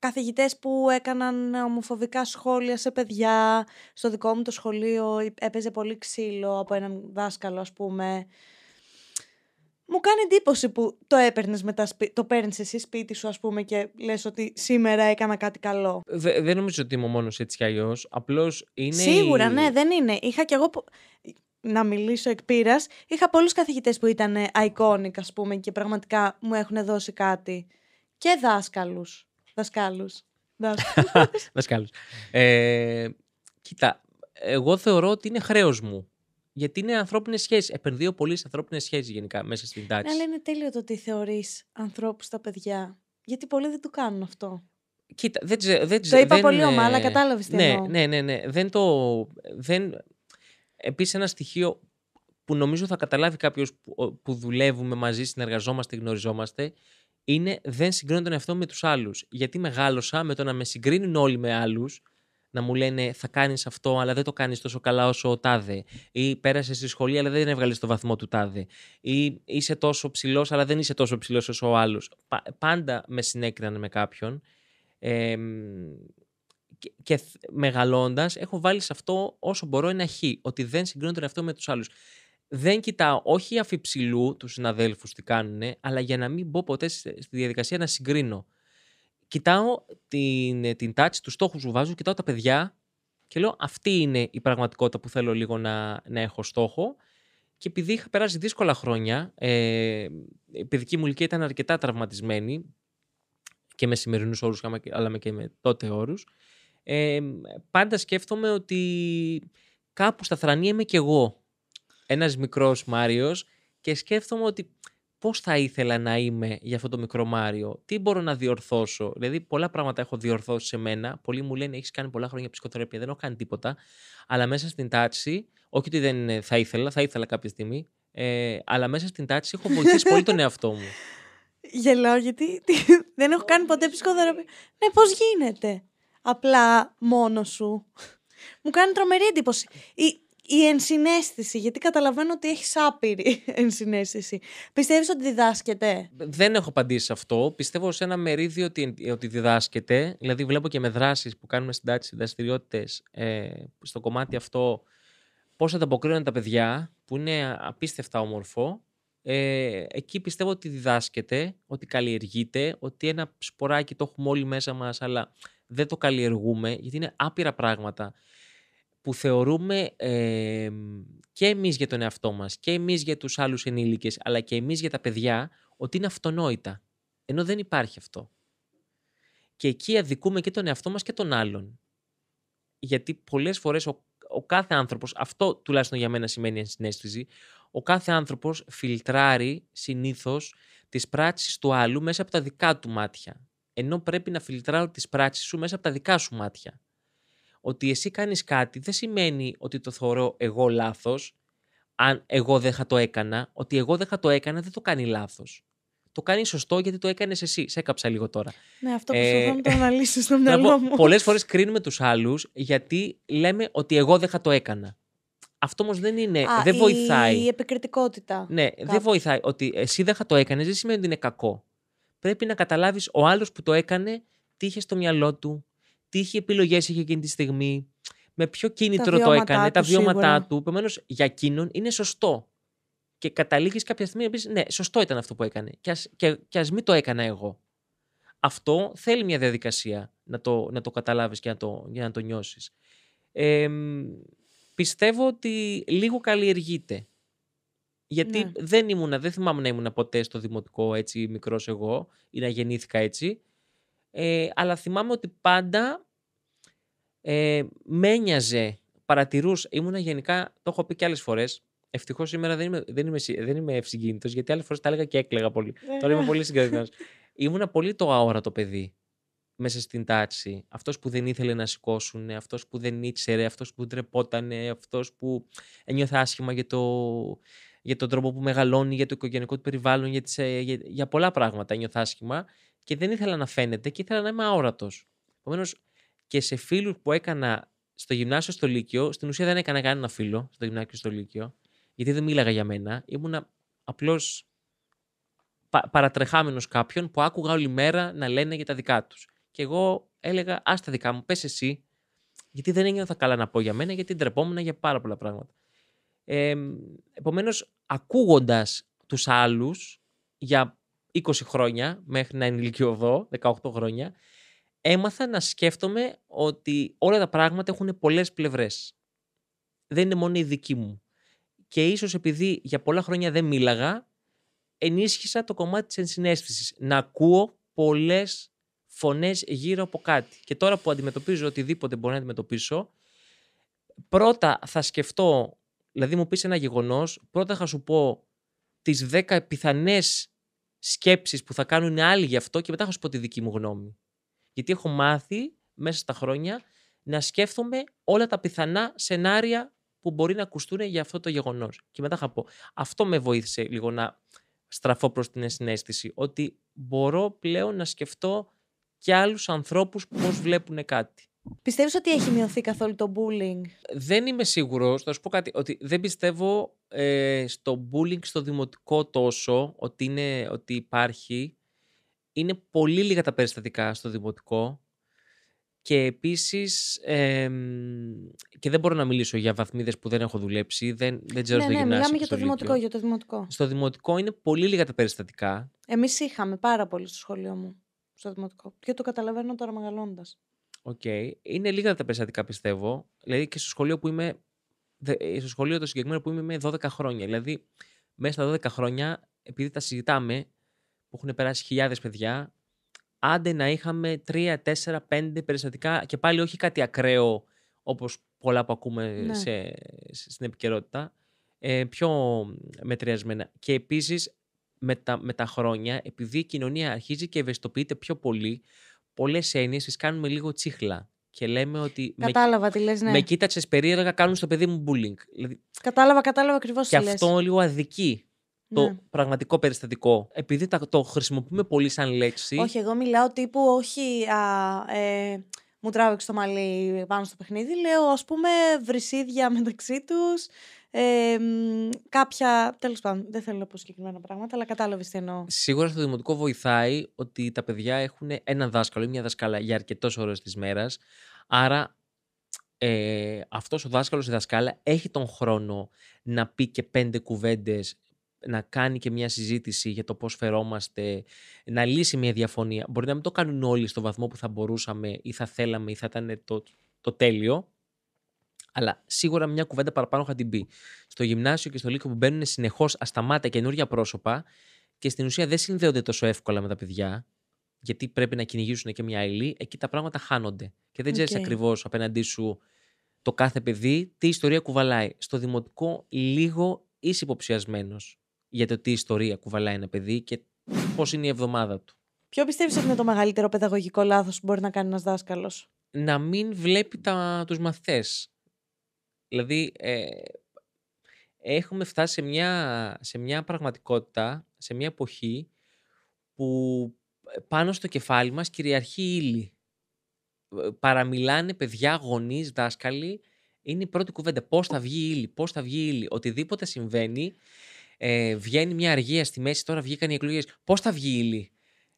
καθηγητές που έκαναν ομοφοβικά σχόλια σε παιδιά. Στο δικό μου το σχολείο έπαιζε πολύ ξύλο από έναν δάσκαλο, ας πούμε. Μου κάνει εντύπωση που το έπαιρνες μετά, το παίρνεις εσύ σπίτι σου, ας πούμε, και λες ότι σήμερα έκανα κάτι καλό. δεν νομίζω ότι είμαι μόνος έτσι κι αλλιώς. Απλώς είναι. Σίγουρα, ναι, δεν είναι. Είχα κι εγώ. Να μιλήσω εκ πείρας, είχα πολλούς καθηγητές που ήταν iconic, ας πούμε, και πραγματικά μου έχουν δώσει κάτι. Και δάσκαλους. Δασκάλους. (laughs) Δασκάλους. ε, κοίτα, εγώ θεωρώ ότι είναι χρέος μου. Γιατί είναι ανθρώπινες σχέσεις. Επενδύω πολύ σε ανθρώπινες σχέσεις γενικά μέσα στην τάξη. Ναι, αλλά είναι τέλειο το ότι θεωρείς ανθρώπους τα παιδιά. Γιατί πολλοί δεν το κάνουν αυτό. Κοίτα, δεν, δεν, το είπα πολύ ομά, αλλά κατάλαβες τι ναι, εννοώ. Ναι, ναι, ναι. Δεν το. Δεν... Επίσης, ένα στοιχείο που νομίζω θα καταλάβει κάποιος που, που δουλεύουμε μαζί, συνεργαζόμαστε, γνωριζόμαστε, είναι δεν συγκρίνω τον εαυτό με τους άλλους. Γιατί μεγάλωσα με το να με συγκρίνουν όλοι με άλλους, να μου λένε θα κάνεις αυτό, αλλά δεν το κάνεις τόσο καλά όσο ο τάδε. Ή πέρασες στη σχολή, αλλά δεν έβγαλες το βαθμό του τάδε. Ή είσαι τόσο ψηλός, αλλά δεν είσαι τόσο ψηλός όσο ο άλλος. Πάντα με συνέκριναν με κάποιον. Ε, και, και μεγαλώντας, έχω βάλει σε αυτό όσο μπορώ ένα χ. Ότι δεν συγκρίνω τον εαυτό με τους άλλους. δεν κοιτάω όχι αφιψηλού τους συναδέλφους τι κάνουν, αλλά για να μην μπω ποτέ στη διαδικασία να συγκρίνω. Κοιτάω την, την τάξη, τους στόχους που βάζω, κοιτάω τα παιδιά και λέω αυτή είναι η πραγματικότητα που θέλω λίγο να, να έχω στόχο. Και επειδή είχα περάσει δύσκολα χρόνια, ε, η παιδική μου ηλικία ήταν αρκετά τραυματισμένη και με σημερινούς όρους, αλλά και με τότε όρους, ε, πάντα σκέφτομαι ότι κάπου στα θρανία είμαι κι εγώ. Ένας μικρός Μάριος και σκέφτομαι ότι πώς θα ήθελα να είμαι για αυτό το μικρό Μάριο, τι μπορώ να διορθώσω. Δηλαδή, πολλά πράγματα έχω διορθώσει σε μένα. Πολλοί μου λένε: Έχεις κάνει πολλά χρόνια ψυχοθεραπεία, δεν έχω κάνει τίποτα. Αλλά μέσα στην τάξη, όχι ότι δεν θα ήθελα, θα ήθελα κάποια στιγμή, ε, αλλά μέσα στην τάξη έχω βοηθήσει πολύ τον εαυτό μου. (laughs) Γελάω γιατί δεν έχω κάνει ποτέ ψυχοθεραπεία. Ναι, πώς γίνεται; Απλά μόνος σου. Μου κάνει τρομερή εντύπωση. Η, η ενσυναίσθηση, γιατί καταλαβαίνω ότι έχεις άπειρη (laughs) ενσυναίσθηση. Πιστεύεις ότι διδάσκεται; Δεν έχω απαντήσει σε αυτό. Πιστεύω σε ένα μερίδιο ότι, ότι διδάσκεται. Δηλαδή, βλέπω και με δράσεις που κάνουμε στην τάξη δραστηριότητες ε, στο κομμάτι αυτό πώς ανταποκρίνονται τα παιδιά, που είναι απίστευτα όμορφο. Ε, εκεί πιστεύω ότι διδάσκεται, ότι καλλιεργείται, ότι ένα σποράκι το έχουμε όλοι μέσα μας, αλλά δεν το καλλιεργούμε, γιατί είναι άπειρα πράγματα που θεωρούμε ε, και εμείς για τον εαυτό μας και εμείς για τους άλλους ενήλικες αλλά και εμείς για τα παιδιά ότι είναι αυτονόητα. Ενώ δεν υπάρχει αυτό. Και εκεί αδικούμε και τον εαυτό μας και τον άλλον. Γιατί πολλές φορές ο, ο κάθε άνθρωπος, αυτό τουλάχιστον για μένα σημαίνει ενσυναίσθηση, ο κάθε άνθρωπος φιλτράρει συνήθως τις πράξεις του άλλου μέσα από τα δικά του μάτια. Ενώ πρέπει να φιλτράρω τις πράξεις σου μέσα από τα δικά σου μάτια ότι εσύ κάνεις κάτι δεν σημαίνει ότι το θεωρώ εγώ λάθος, αν εγώ δεν θα το έκανα, ότι εγώ δεν θα το έκανα δεν το κάνει λάθος. Το κάνει σωστό γιατί το έκανες εσύ. Σε έκαψα λίγο τώρα. Ναι, αυτό που ε, να το αναλύσεις στο μυαλό μου. Πολλές φορές κρίνουμε τους άλλους γιατί λέμε ότι εγώ δεν θα το έκανα. Αυτό όμως δεν είναι. Α, δεν βοηθάει. Η επικριτικότητα. Ναι, κάπου. δεν βοηθάει. Ότι εσύ δεν θα το έκανες δεν σημαίνει ότι είναι κακό. Πρέπει να καταλάβεις ο άλλος που το έκανε τι είχε στο μυαλό του, τι είχε επιλογές είχε εκείνη τη στιγμή, με ποιο κίνητρο το έκανε, τα βιώματά του. Επομένως, για εκείνον είναι σωστό. Και καταλήγεις κάποια στιγμή να πεις: Ναι, σωστό ήταν αυτό που έκανε. Και ας και, και ας μην το έκανα εγώ. Αυτό θέλει μια διαδικασία να το, να το καταλάβεις και να το, για να το νιώσεις. Ε, πιστεύω ότι λίγο καλλιεργείται. Γιατί ναι. δεν ήμουνα, δεν θυμάμαι να ήμουν ποτέ στο δημοτικό έτσι μικρός εγώ ή να γεννήθηκα έτσι. Ε, αλλά θυμάμαι ότι πάντα ε, με ένοιαζε, παρατηρούσα, ήμουνα γενικά, το έχω πει και άλλες φορές, Ευτυχώς σήμερα δεν είμαι, δεν είμαι, δεν είμαι ευσυγκίνητος, γιατί άλλες φορές τα έλεγα και έκλαιγα πολύ. Τώρα είμαι πολύ συγκρατημένος. Ήμουνα πολύ το αόρατο παιδί μέσα στην τάξη. Αυτός που δεν ήθελε να σηκώσουν, αυτός που δεν ήξερε, αυτός που ντρεπότανε, αυτός που ένιωθε άσχημα για, το, για τον τρόπο που μεγαλώνει, για το οικογενειακό του περιβάλλον, για, τις, ε, για, για πολλά πράγματα ένιωθε άσχημα και δεν ήθελα να φαίνεται και ήθελα να είμαι αόρατος. Επομένως, και σε φίλους που έκανα στο γυμνάσιο στο Λύκειο, στην ουσία δεν έκανα κανένα φίλο στο γυμνάσιο στο Λύκειο, γιατί δεν μίλαγα για μένα. Ήμουνα απλώς πα, παρατρεχάμενος κάποιον που άκουγα όλη μέρα να λένε για τα δικά τους. Και εγώ έλεγα, α τα δικά μου, πες εσύ, γιατί δεν ένιωθα καλά να πω για μένα, γιατί ντρεπόμουν για πάρα πολλά πράγματα. Ε, Επομένως, ακούγοντας τους άλλους για 20 χρόνια μέχρι να ενηλικιωθώ, 18 χρόνια, έμαθα να σκέφτομαι ότι όλα τα πράγματα έχουν πολλές πλευρές. Δεν είναι μόνο η δική μου. Και ίσως επειδή για πολλά χρόνια δεν μίλαγα, ενίσχυσα το κομμάτι της ενσυναίσθησης. Να ακούω πολλές φωνές γύρω από κάτι. Και τώρα που αντιμετωπίζω οτιδήποτε μπορώ να αντιμετωπίσω, πρώτα θα σκεφτώ, δηλαδή μου πεις ένα γεγονός, πρώτα θα σου πω τις 10 πιθανές σκέψεις που θα κάνουν άλλοι γι' αυτό και μετά θα σου πω τη δική μου γνώμη. Γιατί έχω μάθει μέσα στα χρόνια να σκέφτομαι όλα τα πιθανά σενάρια που μπορεί να ακουστούν για αυτό το γεγονός. Και μετά θα πω, αυτό με βοήθησε λίγο να στραφώ προς την συνέστηση, ότι μπορώ πλέον να σκεφτώ και άλλους ανθρώπους που πώς βλέπουν κάτι. Πιστεύεις ότι έχει μειωθεί καθόλου το bullying? Δεν είμαι σίγουρος. Θα σου πω κάτι. Ότι δεν πιστεύω ε, στο bullying στο δημοτικό τόσο ότι, είναι, ότι υπάρχει. Είναι πολύ λίγα τα περιστατικά στο δημοτικό. Και επίσης, εμ, και δεν μπορώ να μιλήσω για βαθμίδες που δεν έχω δουλέψει, δεν, δεν ξέρω Ναι, στο ναι, γυμνάσιο μιλάμε και για στο το δημοτικό, λύκειο. για το δημοτικό. Στο δημοτικό είναι πολύ λίγα τα περιστατικά. Εμείς είχαμε πάρα πολύ στο σχολείο μου, στο δημοτικό. Και το καταλαβαίνω τώρα μεγαλώνοντας. Οκ. Είναι λίγα τα περιστατικά, πιστεύω. Δηλαδή και στο σχολείο που είμαι. δε- ε, Στο σχολείο το συγκεκριμένο που είμαι, είμαι 12 χρόνια. Δηλαδή, μέσα στα 12 χρόνια, επειδή τα συζητάμε, που έχουν περάσει χιλιάδες παιδιά, άντε να είχαμε 3, 4, 5 περιστατικά και πάλι όχι κάτι ακραίο όπως πολλά που ακούμε Ναι. σε, σε- στην επικαιρότητα. Ε, πιο μετριασμένα. Και επίσης με τα, με τα χρόνια, επειδή η κοινωνία αρχίζει και ευαισθητοποιείται πιο πολύ, πολλές έννοιες τις κάνουμε λίγο τσίχλα. Και λέμε ότι με, Κατάλαβα τι λες, ναι. με κοίταξες περίεργα, κάνουν στο παιδί μου bullying. Δηλαδή, Κατάλαβα, κατάλαβα ακριβώς και τι λες. αυτό λίγο αδικεί το Ναι. πραγματικό περιστατικό. Επειδή τα, το χρησιμοποιούμε πολύ σαν λέξη. Όχι, εγώ μιλάω τύπου όχι α, ε, μου τράβηξε το μαλλί πάνω στο παιχνίδι. Λέω ας πούμε βρυσίδια μεταξύ τους. Ε, μ, κάποια, τέλος πάντων, δεν θέλω να πω συγκεκριμένα πράγματα, αλλά κατάλαβες τι εννοώ. Σίγουρα στο δημοτικό βοηθάει ότι τα παιδιά έχουν έναν δάσκαλο ή μια δασκάλα για αρκετό ώρες της μέρας. Άρα ε, αυτός ο δάσκαλος ή δασκάλα έχει τον χρόνο να πει και πέντε κουβέντες, να κάνει και μια συζήτηση για το πώς φερόμαστε, να λύσει μια διαφωνία. Μπορεί να μην το κάνουν όλοι στο βαθμό που θα μπορούσαμε ή θα θέλαμε ή θα ήταν το, το τέλειο, αλλά σίγουρα μια κουβέντα παραπάνω θα την πει. Στο γυμνάσιο και στο λύκειο που μπαίνουν συνεχώς ασταμάτα καινούργια πρόσωπα και στην ουσία δεν συνδέονται τόσο εύκολα με τα παιδιά, γιατί πρέπει να κυνηγήσουν και μια ύλη, εκεί τα πράγματα χάνονται. Και δεν ξέρεις Οκ. ακριβώς απέναντί σου το κάθε παιδί τι ιστορία κουβαλάει. Στο δημοτικό, λίγο είσαι υποψιασμένος για το τι ιστορία κουβαλάει ένα παιδί και πώς είναι η εβδομάδα του. Ποιο πιστεύεις ότι είναι το μεγαλύτερο παιδαγωγικό λάθος που μπορεί να κάνει ένας δάσκαλος; να μην βλέπει τα, τους μαθητές. Δηλαδή, ε, έχουμε φτάσει σε μια, σε μια πραγματικότητα, σε μια εποχή που πάνω στο κεφάλι μας κυριαρχεί η ύλη. Ε, Παραμιλάνε παιδιά, γονείς, δάσκαλοι. Είναι η πρώτη κουβέντα. Πώς θα βγει η ύλη, πώς θα βγει η ύλη. Οτιδήποτε συμβαίνει, ε, βγαίνει μια αργία στη μέση, τώρα βγήκαν οι εκλογές. Πώς θα βγει η ύλη;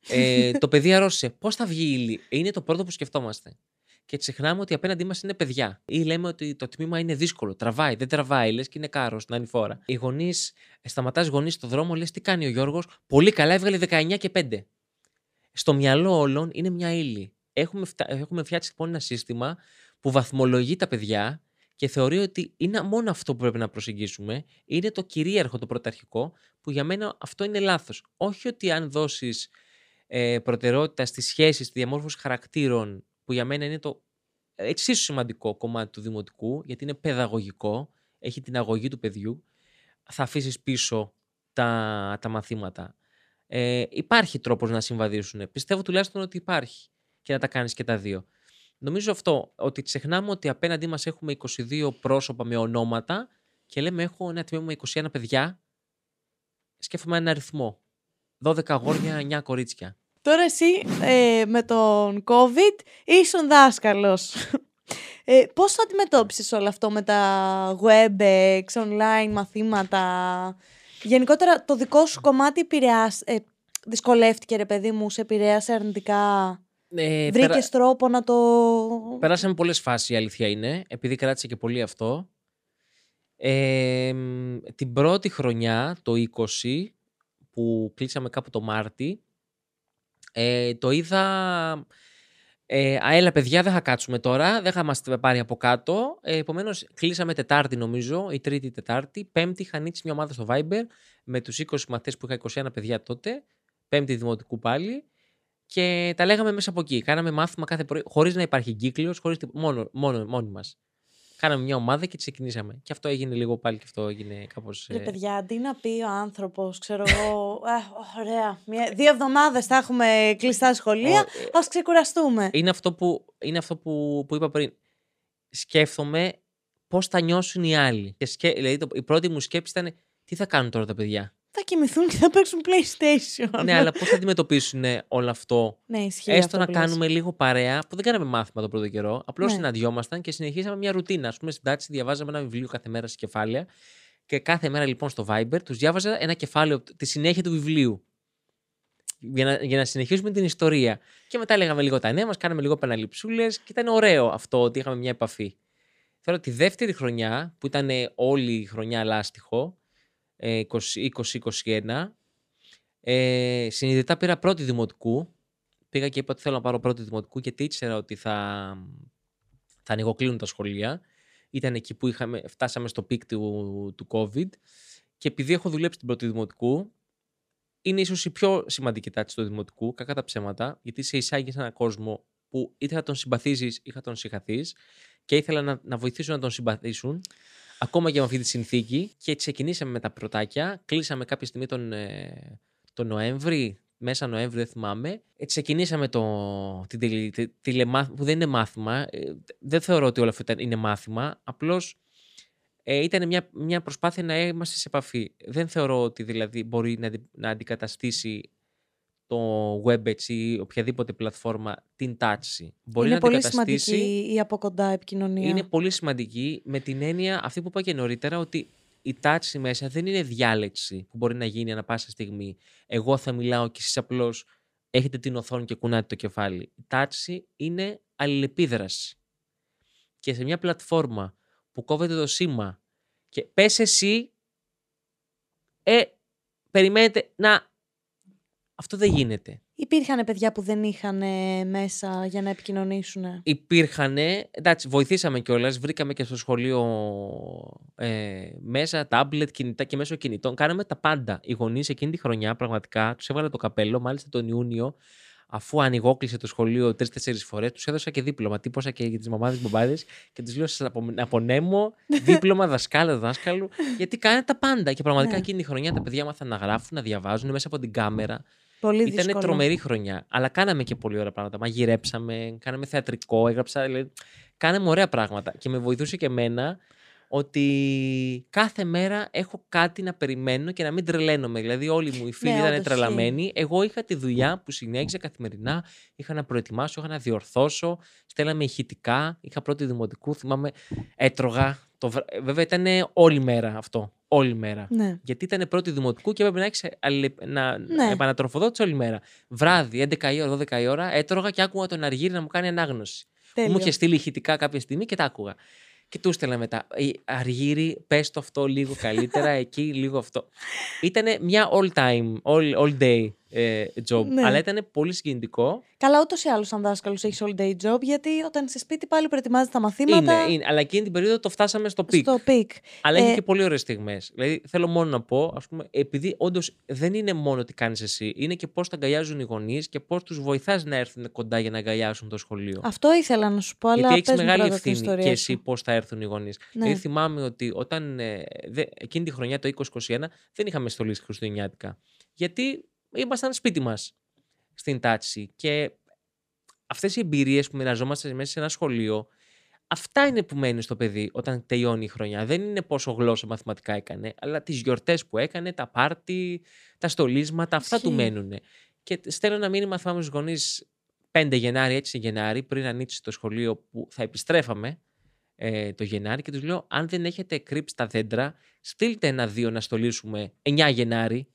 Ε, το παιδί αρρώστησε. Πώς θα βγει η ύλη; Είναι το πρώτο που σκεφτόμαστε. Και ξεχνάμε ότι απέναντί μας είναι παιδιά. Ή λέμε ότι το τμήμα είναι δύσκολο. Τραβάει, δεν τραβάει, λες και είναι κάρος την άλλη φορά. Οι γονείς, σταματάς γονείς στο δρόμο, λες τι κάνει ο Γιώργος. Πολύ καλά, έβγαλε 19 και 5. Στο μυαλό όλων είναι μια ύλη. Έχουμε, φτα... έχουμε φτιάξει λοιπόν ένα σύστημα που βαθμολογεί τα παιδιά και θεωρεί ότι είναι μόνο αυτό που πρέπει να προσεγγίσουμε. Είναι το κυρίαρχο, το πρωταρχικό, που για μένα αυτό είναι λάθος. Όχι ότι αν δώσεις ε, προτεραιότητα στη σχέση, στη διαμόρφωση χαρακτήρων, που για μένα είναι το εξίσου σημαντικό κομμάτι του δημοτικού, γιατί είναι παιδαγωγικό, έχει την αγωγή του παιδιού, θα αφήσεις πίσω τα, τα μαθήματα. Ε, υπάρχει τρόπος να συμβαδίσουν. Πιστεύω τουλάχιστον ότι υπάρχει και να τα κάνεις και τα δύο. Νομίζω αυτό, ότι ξεχνάμε ότι απέναντί μας έχουμε 22 πρόσωπα με ονόματα και λέμε έχω ένα τμήμα με 21 παιδιά, σκέφτομαι ένα αριθμό. 12 αγόρια, 9 κορίτσια. Τώρα εσύ ε, με τον COVID ήσουν δάσκαλος. Ε, πώς το αντιμετώπισες όλο αυτό με τα WebEx, online μαθήματα; Γενικότερα το δικό σου κομμάτι επηρεάς... ε, δυσκολεύτηκε ρε παιδί μου, σε επηρέασε αρνητικά; Ε, Βρήκες περα- τρόπο να το... Περάσαμε πολλές φάσεις, η αλήθεια είναι, επειδή κράτησε και πολύ αυτό. Ε, μ, την πρώτη χρονιά, το 20, που κλείσαμε κάπου το Μάρτι, ε, το είδα... Ε, «Α, έλα παιδιά, δεν θα κάτσουμε τώρα, δεν θα μας πάρει από κάτω. Ε, επομένως, κλείσαμε Τετάρτη νομίζω, η Τρίτη Τετάρτη. Πέμπτη είχα ανοίξει μια ομάδα στο Viber με τους 20 μαθητές που είχα 21 παιδιά τότε. Πέμπτη δημοτικού πάλι. Και τα λέγαμε μέσα από εκεί. Κάναμε μάθημα κάθε πρωί, χωρίς να υπάρχει κύκλο, χωρίς τί- μόνο, μόνο, μόνοι μας. Κάναμε μια ομάδα και ξεκινήσαμε. Και αυτό έγινε λίγο πάλι και αυτό έγινε κάπως. Ρε παιδιά, αντί να πει ο άνθρωπος, ξέρω εγώ, «Α, ωραία, μια, δύο εβδομάδες θα έχουμε κλειστά σχολεία, ας ξεκουραστούμε. Είναι αυτό που, είναι αυτό που, που είπα πριν. Σκέφτομαι πώς θα νιώσουν οι άλλοι. Και σκέ, δηλαδή, το, η πρώτη μου σκέψη ήταν τι θα κάνουν τώρα τα παιδιά; Θα κοιμηθούν και θα παίξουν PlayStation. ναι, αλλά πώς θα αντιμετωπίσουν όλο αυτό; Ναι, ισχύει Έστω αυτό να που λες. κάνουμε λίγο παρέα, που δεν κάναμε μάθημα το πρώτο καιρό. Απλώς Ναι. συναντιόμασταν και συνεχίσαμε μια ρουτίνα. Α πούμε, στην τάξη διαβάζαμε ένα βιβλίο κάθε μέρα σε κεφάλαια. Και κάθε μέρα λοιπόν στο Viber τους διάβαζα ένα κεφάλαιο, τη συνέχεια του βιβλίου. για να, για να συνεχίσουμε την ιστορία. Και μετά λέγαμε λίγο τα νέα μας, κάναμε λίγο πεναληψούλε και ήταν ωραίο αυτό ότι είχαμε μια επαφή. Θέλω τη δεύτερη χρονιά, που ήταν όλη η χρονιά λάστιχο, 2021, ε, συνειδητά πήρα πρώτη δημοτικού. Πήγα και είπα ότι θέλω να πάρω πρώτη δημοτικού γιατί ήξερα ότι θα, θα ανοιγοκλείνουν τα σχολεία. Ήταν εκεί που είχαμε, φτάσαμε στο peak του, του COVID. Και επειδή έχω δουλέψει την πρώτη δημοτικού, είναι ίσως η πιο σημαντική τάξη του δημοτικού, κακά τα ψέματα, γιατί σε εισάγει σε έναν κόσμο που είτε θα τον συμπαθήσεις ή θα τον σιχαθείς και ήθελα να, να βοηθήσουν να τον συμπαθήσουν, ακόμα και με αυτή τη συνθήκη. Και ξεκινήσαμε με τα πρωτάκια. Κλείσαμε κάποια στιγμή τον, ε, τον Νοέμβρη, μέσα Νοέμβρη, δεν θυμάμαι. Έτσι ε, ξεκινήσαμε το, την τηλεμάθημα, που δεν είναι μάθημα. Ε, δεν θεωρώ ότι όλο αυτό είναι μάθημα. Απλώς ε, ήταν μια, μια προσπάθεια να είμαστε σε επαφή. Δεν θεωρώ ότι δηλαδή μπορεί να, να αντικαταστήσει το WebEx ή οποιαδήποτε πλατφόρμα την τάξη. Μπορεί είναι να πολύ σημαντική η από κοντά επικοινωνία. Είναι πολύ σημαντική με την έννοια αυτή που είπα και νωρίτερα ότι η τάξη μέσα δεν είναι διάλεξη που μπορεί να γίνει ανα πάσα στιγμή. Εγώ θα μιλάω και εσείς απλώς έχετε την οθόνη και κουνάτε το κεφάλι. Η τάξη είναι αλληλεπίδραση. Και σε μια πλατφόρμα που κόβεται το σήμα και πες εσύ, ε, περιμένετε να... Αυτό δεν γίνεται. Υπήρχαν παιδιά που δεν είχαν μέσα για να επικοινωνήσουν. Υπήρχαν. Εντάξει, βοηθήσαμε κιόλας. Βρήκαμε και στο σχολείο ε, μέσα τάμπλετ, κινητά και μέσω κινητών. Κάναμε τα πάντα. Οι γονείς εκείνη τη χρονιά πραγματικά τους έβαλε το καπέλο. Μάλιστα τον Ιούνιο αφού ανοιγόκλεισε το σχολείο τρει-τέσσερι φορές, τους έδωσα και δίπλωμα. Τύπωσα και για τις μαμάδες μπαμπάδες και του λέω: Σας απονέμω (laughs) δίπλωμα δασκάλα δάσκαλου, γιατί κάνετε τα πάντα. Και πραγματικά ναι. εκείνη τη χρονιά τα παιδιά μάθαν να γράφουν, να διαβάζουν μέσα από την κάμερα. Πολύ Ήταν τρομερή χρονιά. Αλλά κάναμε και πολύ ωραία πράγματα. Μαγειρέψαμε, κάναμε θεατρικό, έγραψα. Δηλαδή, κάναμε ωραία πράγματα. Και με βοηθούσε και εμένα ότι κάθε μέρα έχω κάτι να περιμένω και να μην τρελαίνομαι. Δηλαδή, όλοι μου οι φίλοι ναι, ήταν τρελαμένοι. Εγώ είχα τη δουλειά που συνέχιζε καθημερινά. Είχα να προετοιμάσω, είχα να διορθώσω. Στέλναμε ηχητικά. Είχα πρώτη δημοτικού. Θυμάμαι, έτρωγα. Το... Βέβαια, ήταν όλη μέρα αυτό. Όλη μέρα. Ναι. Γιατί ήταν πρώτη δημοτικού και έπρεπε να έχεις αλλη... να ναι. επανατροφοδότηση όλη μέρα. Βράδυ, 11 η ώρα, 12 η ώρα, έτρωγα και άκουγα τον Αργύρι να μου κάνει ανάγνωση. Μου είχε στείλει ηχητικά κάποια στιγμή και τα άκουγα. Και του στέλνα μετά. Αργύρι, πες το αυτό λίγο καλύτερα, εκεί λίγο αυτό. Ήταν μια all time, all, all day ε, job. Ναι. Αλλά ήταν πολύ συγκινητικό. Καλά, ούτως ή άλλως, σαν δάσκαλος, έχεις all day job, γιατί όταν είσαι σπίτι πάλι προετοιμάζει τα μαθήματα. Είναι, είναι, αλλά εκείνη την περίοδο το φτάσαμε στο peak. Στο peak. Αλλά ε... έχει και πολύ ωραίες στιγμές. Δηλαδή, θέλω μόνο να πω, ας πούμε, επειδή όντως δεν είναι μόνο τι κάνεις εσύ, είναι και πώς τα αγκαλιάζουν οι γονείς και πώς τους βοηθάς να έρθουν κοντά για να αγκαλιάσουν το σχολείο. Αυτό ήθελα να σου πω, αλλά Γιατί έχεις μεγάλη ευθύνη και εσύ πώς θα έρθουν οι γονείς. Ναι. Δηλαδή, θυμάμαι ότι όταν ε, δε, εκείνη τη χρονιά το 2021 δεν είχαμε στολή Χριστουγεννιάτικα. Γιατί ήμασταν σπίτι μας στην τάξη. Και αυτές οι εμπειρίες που μοιραζόμαστε μέσα σε ένα σχολείο, αυτά είναι που μένουν στο παιδί όταν τελειώνει η χρονιά. Δεν είναι πόσο γλώσσα μαθηματικά έκανε, αλλά τις γιορτές που έκανε, τα πάρτι, τα στολίσματα, αυτά του μένουν. Και στέλνω ένα μήνυμα, θυμάμαι στους γονείς 5 Γενάρη, έτσι Γενάρη, πριν ανοίξει το σχολείο που θα επιστρέφαμε ε, το Γενάρη και τους λέω: Αν δεν έχετε κρύψει τα δέντρα, στείλτε ένα-δύο να στολίσουμε 9 Γενάρη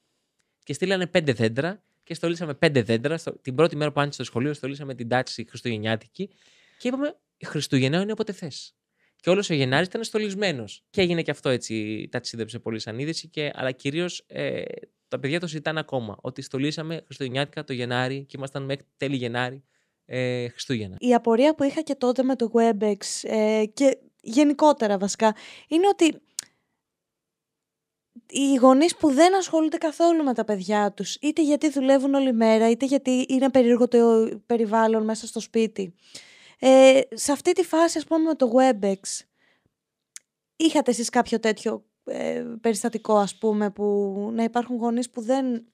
και στείλανε πέντε δέντρα και στολίσαμε πέντε δέντρα. Την πρώτη μέρα που άνοιξε στο σχολείο, στολίσαμε την τάξη Χριστουγεννιάτικη και είπαμε: Χριστουγεννιάτικη είναι όποτε θες. Και όλος ο Γενάρης ήταν στολισμένος. Και έγινε και αυτό έτσι. Ταξίδεψε πολύ σαν είδηση. Και, αλλά κυρίως ε, τα παιδιά το συζητάνε ακόμα. Ότι στολίσαμε Χριστουγεννιάτικα το Γενάρη και ήμασταν μέχρι τέλη Γενάρη ε, Χριστούγεννα. Η απορία που είχα και τότε με το WebEx ε, και γενικότερα βασικά είναι ότι οι γονείς που δεν ασχολούνται καθόλου με τα παιδιά τους, είτε γιατί δουλεύουν όλη μέρα, είτε γιατί είναι περίεργο το περιβάλλον μέσα στο σπίτι. Ε, σε αυτή τη φάση, ας πούμε, με το WebEx, είχατε εσείς κάποιο τέτοιο ε, περιστατικό, ας πούμε, που να υπάρχουν γονείς που δεν,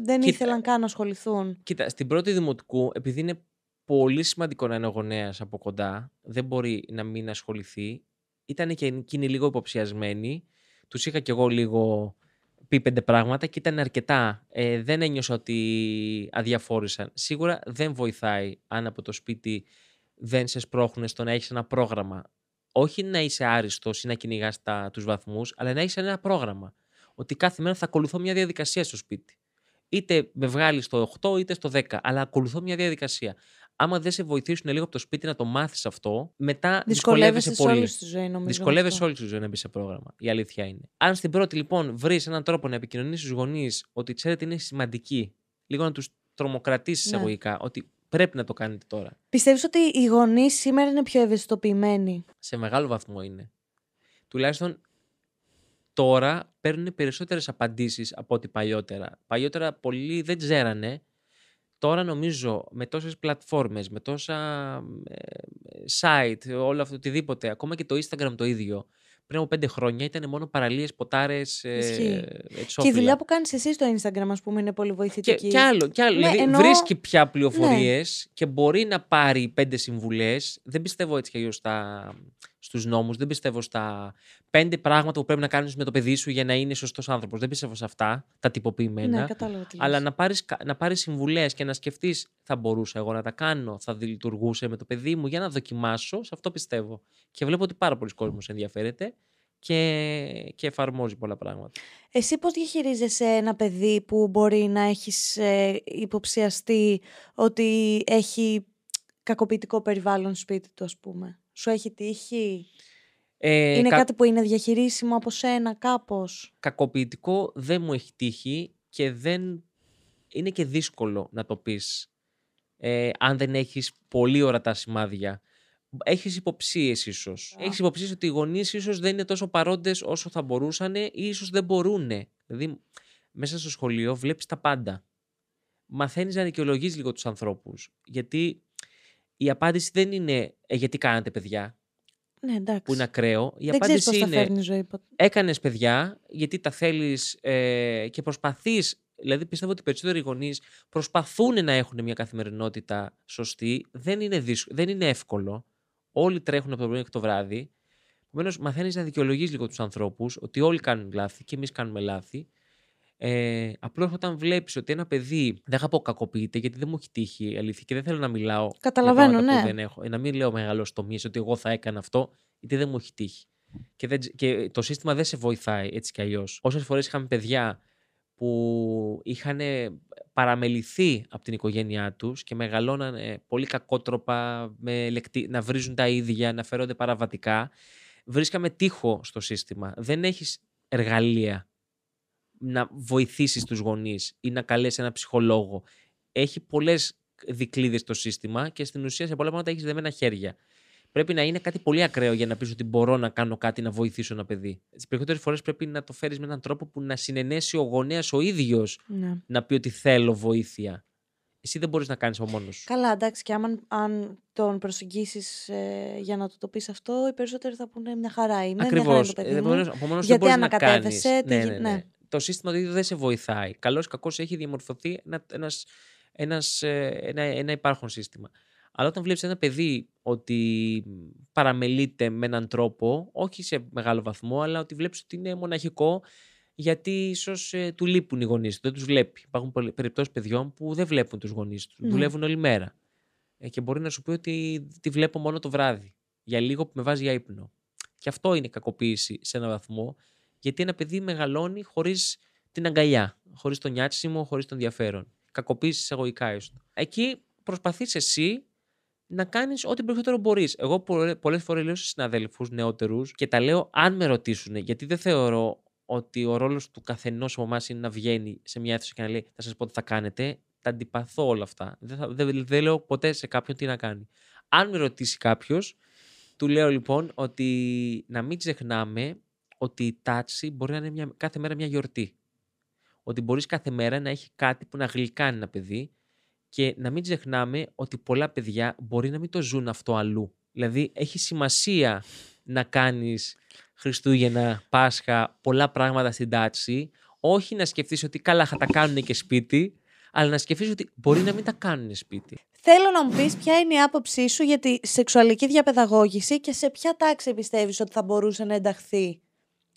δεν ήθελαν καν να ασχοληθούν; Κοίτα, στην πρώτη δημοτικού, επειδή είναι πολύ σημαντικό να είναι ο γονέας από κοντά, δεν μπορεί να μην ασχοληθεί, ήταν και εκείνη λίγο υποψιασμένη τους είχα κι εγώ λίγο πει πέντε πράγματα και ήταν αρκετά. Ε, δεν ένιωσα ότι αδιαφόρησαν. Σίγουρα δεν βοηθάει αν από το σπίτι δεν σε σπρώχνουν στο να έχεις ένα πρόγραμμα. Όχι να είσαι άριστος ή να κυνηγάς τους βαθμούς, αλλά να έχεις ένα πρόγραμμα. Ότι κάθε μέρα θα ακολουθώ μια διαδικασία στο σπίτι. Είτε με βγάλεις στο 8 είτε στο 10. Αλλά ακολουθώ μια διαδικασία. Άμα δεν σε βοηθήσουν λίγο από το σπίτι να το μάθεις αυτό, μετά δυσκολεύεσαι σε πολύ. όλη τη ζωή, νομίζω. Δυσκολεύεσαι αυτό. όλη τη ζωή να μπει σε πρόγραμμα. Η αλήθεια είναι. Αν στην πρώτη λοιπόν βρεις έναν τρόπο να επικοινωνήσεις στους γονείς ότι ξέρετε είναι σημαντική, λίγο να τους τρομοκρατήσεις Ναι. εισαγωγικά, ότι πρέπει να το κάνετε τώρα. Πιστεύεις ότι οι γονείς σήμερα είναι πιο ευαισθητοποιημένοι; Σε μεγάλο βαθμό είναι. Τουλάχιστον τώρα παίρνουν περισσότερες απαντήσεις από ό,τι παλιότερα. Παλιότερα πολλοί δεν ξέρανε. Τώρα νομίζω με τόσες πλατφόρμες, με τόσα ε, site, όλο αυτό οτιδήποτε, ακόμα και το Instagram το ίδιο, πριν από πέντε χρόνια ήταν μόνο παραλίες, ποτάρες, ε, Ισχύει. εξώφυλλα. Και η δουλειά που κάνεις εσύ στο Instagram, ας πούμε, είναι πολύ Και, βοηθητική. και άλλο, και άλλο. Ναι, δηλαδή εννοώ- βρίσκει πια πληροφορίες και μπορεί να πάρει πέντε συμβουλές. Δεν πιστεύω έτσι κι αλλιώς στους νόμους. Δεν πιστεύω στα πέντε πράγματα που πρέπει να κάνεις με το παιδί σου για να είναι σωστός άνθρωπος. Δεν πιστεύω σε αυτά τα τυποποιημένα. Ναι, κατάλαβα τι αλλά λες. να πάρεις, κα- να πάρεις συμβουλές και να σκεφτείς θα μπορούσα εγώ να τα κάνω, θα λειτουργούσε με το παιδί μου για να δοκιμάσω, σε αυτό πιστεύω. Και βλέπω ότι πάρα πολλοί κόσμος ενδιαφέρεται και, και εφαρμόζει πολλά πράγματα. Εσύ πώς διαχειρίζεσαι ένα παιδί που μπορεί να έχεις ε, υποψιαστεί ότι έχει κακοποιητικό περιβάλλον σπίτι του, ας πούμε; Σου έχει τύχει; Ε, είναι κα- κάτι που είναι διαχειρίσιμο από σένα κάπως; κακοποιητικό δεν μου έχει τύχει και δεν είναι και δύσκολο να το πεις ε, αν δεν έχεις πολύ ορατά σημάδια. Έχεις υποψίες ίσως. Α. Έχεις υποψίες ότι οι γονείς ίσως δεν είναι τόσο παρόντες όσο θα μπορούσαν ή ίσως δεν μπορούν. Δηλαδή μέσα στο σχολείο βλέπεις τα πάντα. Μαθαίνεις να δικαιολογείς λίγο τους ανθρώπους. Γιατί η απάντηση δεν είναι ε, γιατί κάνατε παιδιά, Ναι, εντάξει. που είναι ακραίο. Η δεν ξέρεις απάντηση πώς θα είναι φέρνει η ζωή ποτέ. έκανες παιδιά γιατί τα θέλεις ε, και προσπαθείς. Δηλαδή, πιστεύω ότι οι περισσότεροι γονείς προσπαθούν να έχουν μια καθημερινότητα σωστή. Δεν είναι, δύσκ- δεν είναι εύκολο. Όλοι τρέχουν από το πρωί μέχρι το βράδυ. Επομένως, μαθαίνεις να δικαιολογείς λίγο τους ανθρώπους ότι όλοι κάνουν λάθη και εμείς κάνουμε λάθη. Ε, Απλώς όταν βλέπεις ότι ένα παιδί. Δεν θα πω κακοποιείται, γιατί δεν μου έχει τύχει η αλήθεια και δεν θέλω να μιλάω. για Καταλαβαίνω, πράγματα ναι. Που δεν έχω. Ε, Να μην λέω μεγαλοστομίε ότι εγώ θα έκανα αυτό, γιατί δεν μου έχει τύχει. Και, δεν, τζ- και το σύστημα δεν σε βοηθάει έτσι κι αλλιώς. Όσες φορές είχαμε παιδιά που είχαν παραμεληθεί από την οικογένειά τους και μεγαλώνανε πολύ κακότροπα, με λεκτι... να βρίζουν τα ίδια, να φέρονται παραβατικά, βρίσκαμε τείχο στο σύστημα. Δεν έχεις εργαλεία να βοηθήσεις τους γονείς ή να καλέσει ένα ψυχολόγο. Έχει πολλές δικλείδες το σύστημα και στην ουσία σε πολλά πράγματα έχεις δεμένα χέρια. Πρέπει να είναι κάτι πολύ ακραίο για να πεις ότι μπορώ να κάνω κάτι να βοηθήσω ένα παιδί. Τις περισσότερες φορές πρέπει να το φέρεις με έναν τρόπο που να συνενέσει ο γονέας ο ίδιος Ναι. να πει ότι θέλω βοήθεια. Εσύ δεν μπορείς να κάνεις από μόνος σου. Καλά, εντάξει, και άμα αν τον προσεγγίσεις ε, για να του το πεις αυτό, οι περισσότεροι θα πούνε μια χαρά είμαι. Μια χαρά Ακριβώ. είναι το παιδί μου. Από μόνος δεν Γιατί μπορείς να κάνεις. ανακατεύεσαι, τι Ναι, γι- ναι, ναι. Ναι. Το σύστημα το ίδιο δεν σε βοηθάει. Καλός ή κακός έχει διαμορφωθεί ένα, ένας, ένας, ε, ένα, ένα υπάρχον σύστημα. Αλλά όταν βλέπεις ένα παιδί ότι παραμελείται με έναν τρόπο, όχι σε μεγάλο βαθμό, αλλά ότι βλέπεις ότι είναι μοναχικό, γιατί ίσως του λείπουν οι γονείς του, δεν τους βλέπει. Υπάρχουν περιπτώσεις παιδιών που δεν βλέπουν τους γονείς τους. Ναι. Δουλεύουν όλη μέρα. Ε, και μπορεί να σου πει ότι τη βλέπω μόνο το βράδυ. Για λίγο που με βάζει για ύπνο. Και αυτό είναι κακοποίηση σε έναν βαθμό, γιατί ένα παιδί μεγαλώνει χωρίς την αγκαλιά, χωρίς το νιάτσιμο, χωρίς τον ενδιαφέρον. Κακοποίηση εισαγωγικά έστω. Εκεί προσπαθείς εσύ να κάνεις ό,τι περισσότερο μπορείς. Εγώ πολλές φορές λέω στου συναδέλφους νεότερους και τα λέω αν με ρωτήσουν, γιατί δεν θεωρώ ότι ο ρόλος του καθενός από εμάς είναι να βγαίνει σε μια αίθουσα και να λέει Θα σας πω τι θα κάνετε. Τα αντιπαθώ όλα αυτά. Δεν, θα, δεν, δεν λέω ποτέ σε κάποιον τι να κάνει. Αν με ρωτήσει κάποιος, του λέω λοιπόν ότι να μην ξεχνάμε ότι η τάξη μπορεί να είναι μια, κάθε μέρα μια γιορτή. Ότι μπορείς κάθε μέρα να έχει κάτι που να γλυκάνει ένα παιδί και να μην ξεχνάμε ότι πολλά παιδιά μπορεί να μην το ζουν αυτό αλλού. Δηλαδή έχει σημασία να κάνεις Χριστούγεννα, Πάσχα, πολλά πράγματα στην τάξη, όχι να σκεφτείς ότι καλά θα τα κάνουν και σπίτι, αλλά να σκεφτείς ότι μπορεί να μην τα κάνουν σπίτι. Θέλω να μου πεις ποια είναι η άποψή σου για τη σεξουαλική διαπαιδαγώγηση και σε ποια τάξη πιστεύεις ότι θα μπορούσε να ενταχθεί;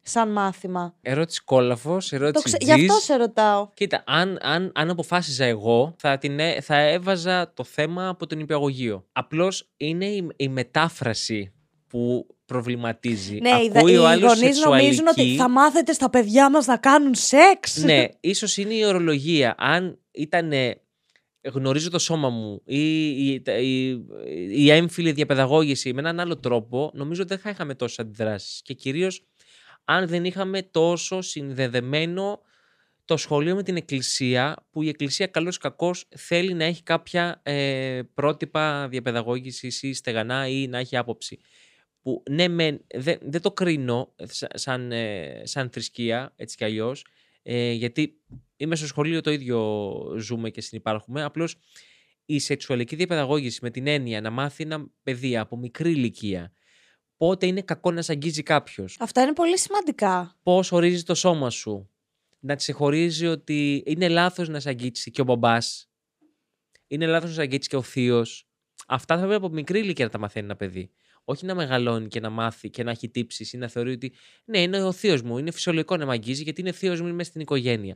Σαν μάθημα. Ερώτηση κόλαφος, Το ερώτηση ξε... τζιζ. Γι' αυτό σε ρωτάω. Κοίτα, αν, αν, αν αποφάσιζα εγώ, θα, την, έ- θα έβαζα το θέμα από τον υπηαγωγείο. Απλώς είναι η, η μετάφραση που προβληματίζει. Ναι, οι, Ακούει οι ο άλλος γονείς νομίζουν ότι σεξουαλική. θα μάθετε στα παιδιά μας να κάνουν σεξ. ναι, ίσως είναι η ορολογία. Αν ήταν γνωρίζω το σώμα μου ή η, η, η έμφυλη διαπαιδαγώγηση με έναν άλλο τρόπο, νομίζω ότι δεν θα είχαμε τόσες αντιδράσεις. Και κυρίως αν δεν είχαμε τόσο συνδεδεμένο το σχολείο με την εκκλησία, που η εκκλησία καλώς ή κακώς θέλει να έχει κάποια ε, πρότυπα διαπαιδαγώγησης ή στεγανά ή να έχει άποψη. Που ναι, μεν, δεν, δεν το κρίνω σα- σαν, ε, σαν θρησκεία, έτσι κι αλλιώς, ε, γιατί είμαι στο σχολείο το ίδιο ζούμε και συνυπάρχουμε, απλώς η σεξουαλική διαπαιδαγώγηση με την έννοια να μάθει ένα παιδί από μικρή ηλικία πότε είναι κακό να σε αγγίζει κάποιος, Αυτά είναι πολύ σημαντικά. πώς ορίζεις το σώμα σου. Να τη ξεχωρίζει ότι είναι λάθος να σε αγγίξει και ο μπαμπάς. Είναι λάθος να σε αγγίξει και ο θείος. Αυτά θα πρέπει από μικρή ηλικία να τα μαθαίνει ένα παιδί. Όχι να μεγαλώνει και να μάθει και να έχει τύψεις ή να θεωρεί ότι ναι, είναι ο θείος μου. Είναι φυσιολογικό να με αγγίζει γιατί είναι θείος μου, είμαι στην οικογένεια.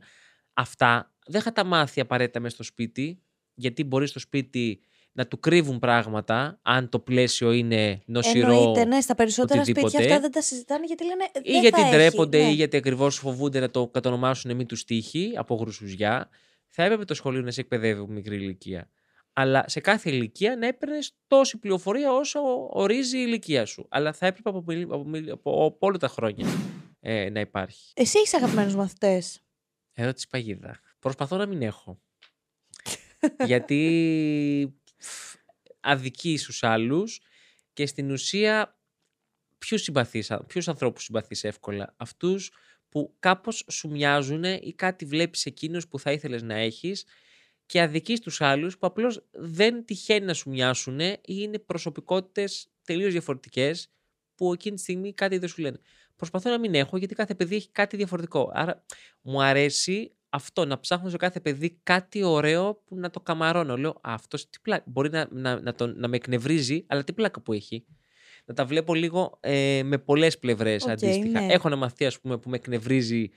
Αυτά δεν θα τα μάθει απαραίτητα μέσα στο σπίτι, γιατί μπορεί στο σπίτι να του κρύβουν πράγματα, αν το πλαίσιο είναι νοσηρό. Εννοείται, ναι, στα περισσότερα οτιδήποτε. σπίτια αυτά δεν τα συζητάνε γιατί λένε. ή δεν γιατί θα έχει, ντρέπονται ναι. ή γιατί ακριβώς φοβούνται να το κατονομάσουν μη τους τύχη από γρουσουζιά, θα έπρεπε το σχολείο να σε εκπαιδεύει από μικρή ηλικία. Αλλά σε κάθε ηλικία να έπαιρνες τόση πληροφορία όσο ορίζει η ηλικία σου. Αλλά θα έπρεπε από, μιλ- από, μιλ- από, από όλα τα χρόνια ε, να υπάρχει. Εσύ έχεις αγαπημένους μαθητές; Ερώτηση παγίδα. Προσπαθώ να μην έχω. Γιατί φ, αδικεί στους άλλους και στην ουσία ποιους, συμπαθείς, α- ποιους ανθρώπους συμπαθείς εύκολα; Αυτούς που κάπως σου μοιάζουν ή κάτι βλέπεις εκείνους που θα ήθελες να έχεις και αδικείς τους άλλους που απλώς δεν τυχαίνει να σου μοιάσουν ή είναι προσωπικότητες τελείως διαφορετικές που εκείνη τη στιγμή κάτι δεν σου λένε. Προσπαθώ να μην έχω γιατί κάθε παιδί έχει κάτι διαφορετικό. Άρα μου αρέσει αυτό να ψάχνω σε κάθε παιδί κάτι ωραίο που να το καμαρώνω. Λέω, «Α, αυτός τι πλάκα. Μπορεί να, να, να, τον- να με εκνευρίζει, αλλά τι πλάκα που έχει. Να τα βλέπω λίγο ε, με πολλές πλευρές Οκ, αντίστοιχα. ναι. Έχω ένα μαθητή, ας πούμε, που με εκνευρίζει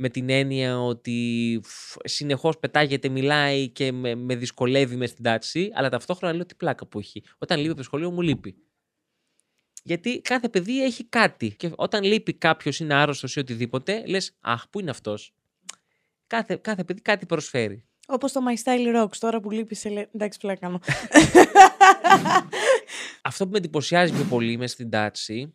με την έννοια ότι συνεχώς πετάγεται, μιλάει και με, με δυσκολεύει μες στην τάξη, αλλά ταυτόχρονα λέω τι πλάκα που έχει. Όταν λείπει από το σχολείο μου λείπει. Γιατί κάθε παιδί έχει κάτι. Και όταν λείπει κάποιος, είναι άρρωστος ή οτιδήποτε, λες, Αχ, πού είναι αυτός. Κάθε, κάθε παιδί κάτι προσφέρει. Όπως το My Style Rocks, τώρα που λείπει σε. λέ- Εντάξει, πλάκα κάνω. Αυτό που με εντυπωσιάζει πιο πολύ μέσα στην τάξη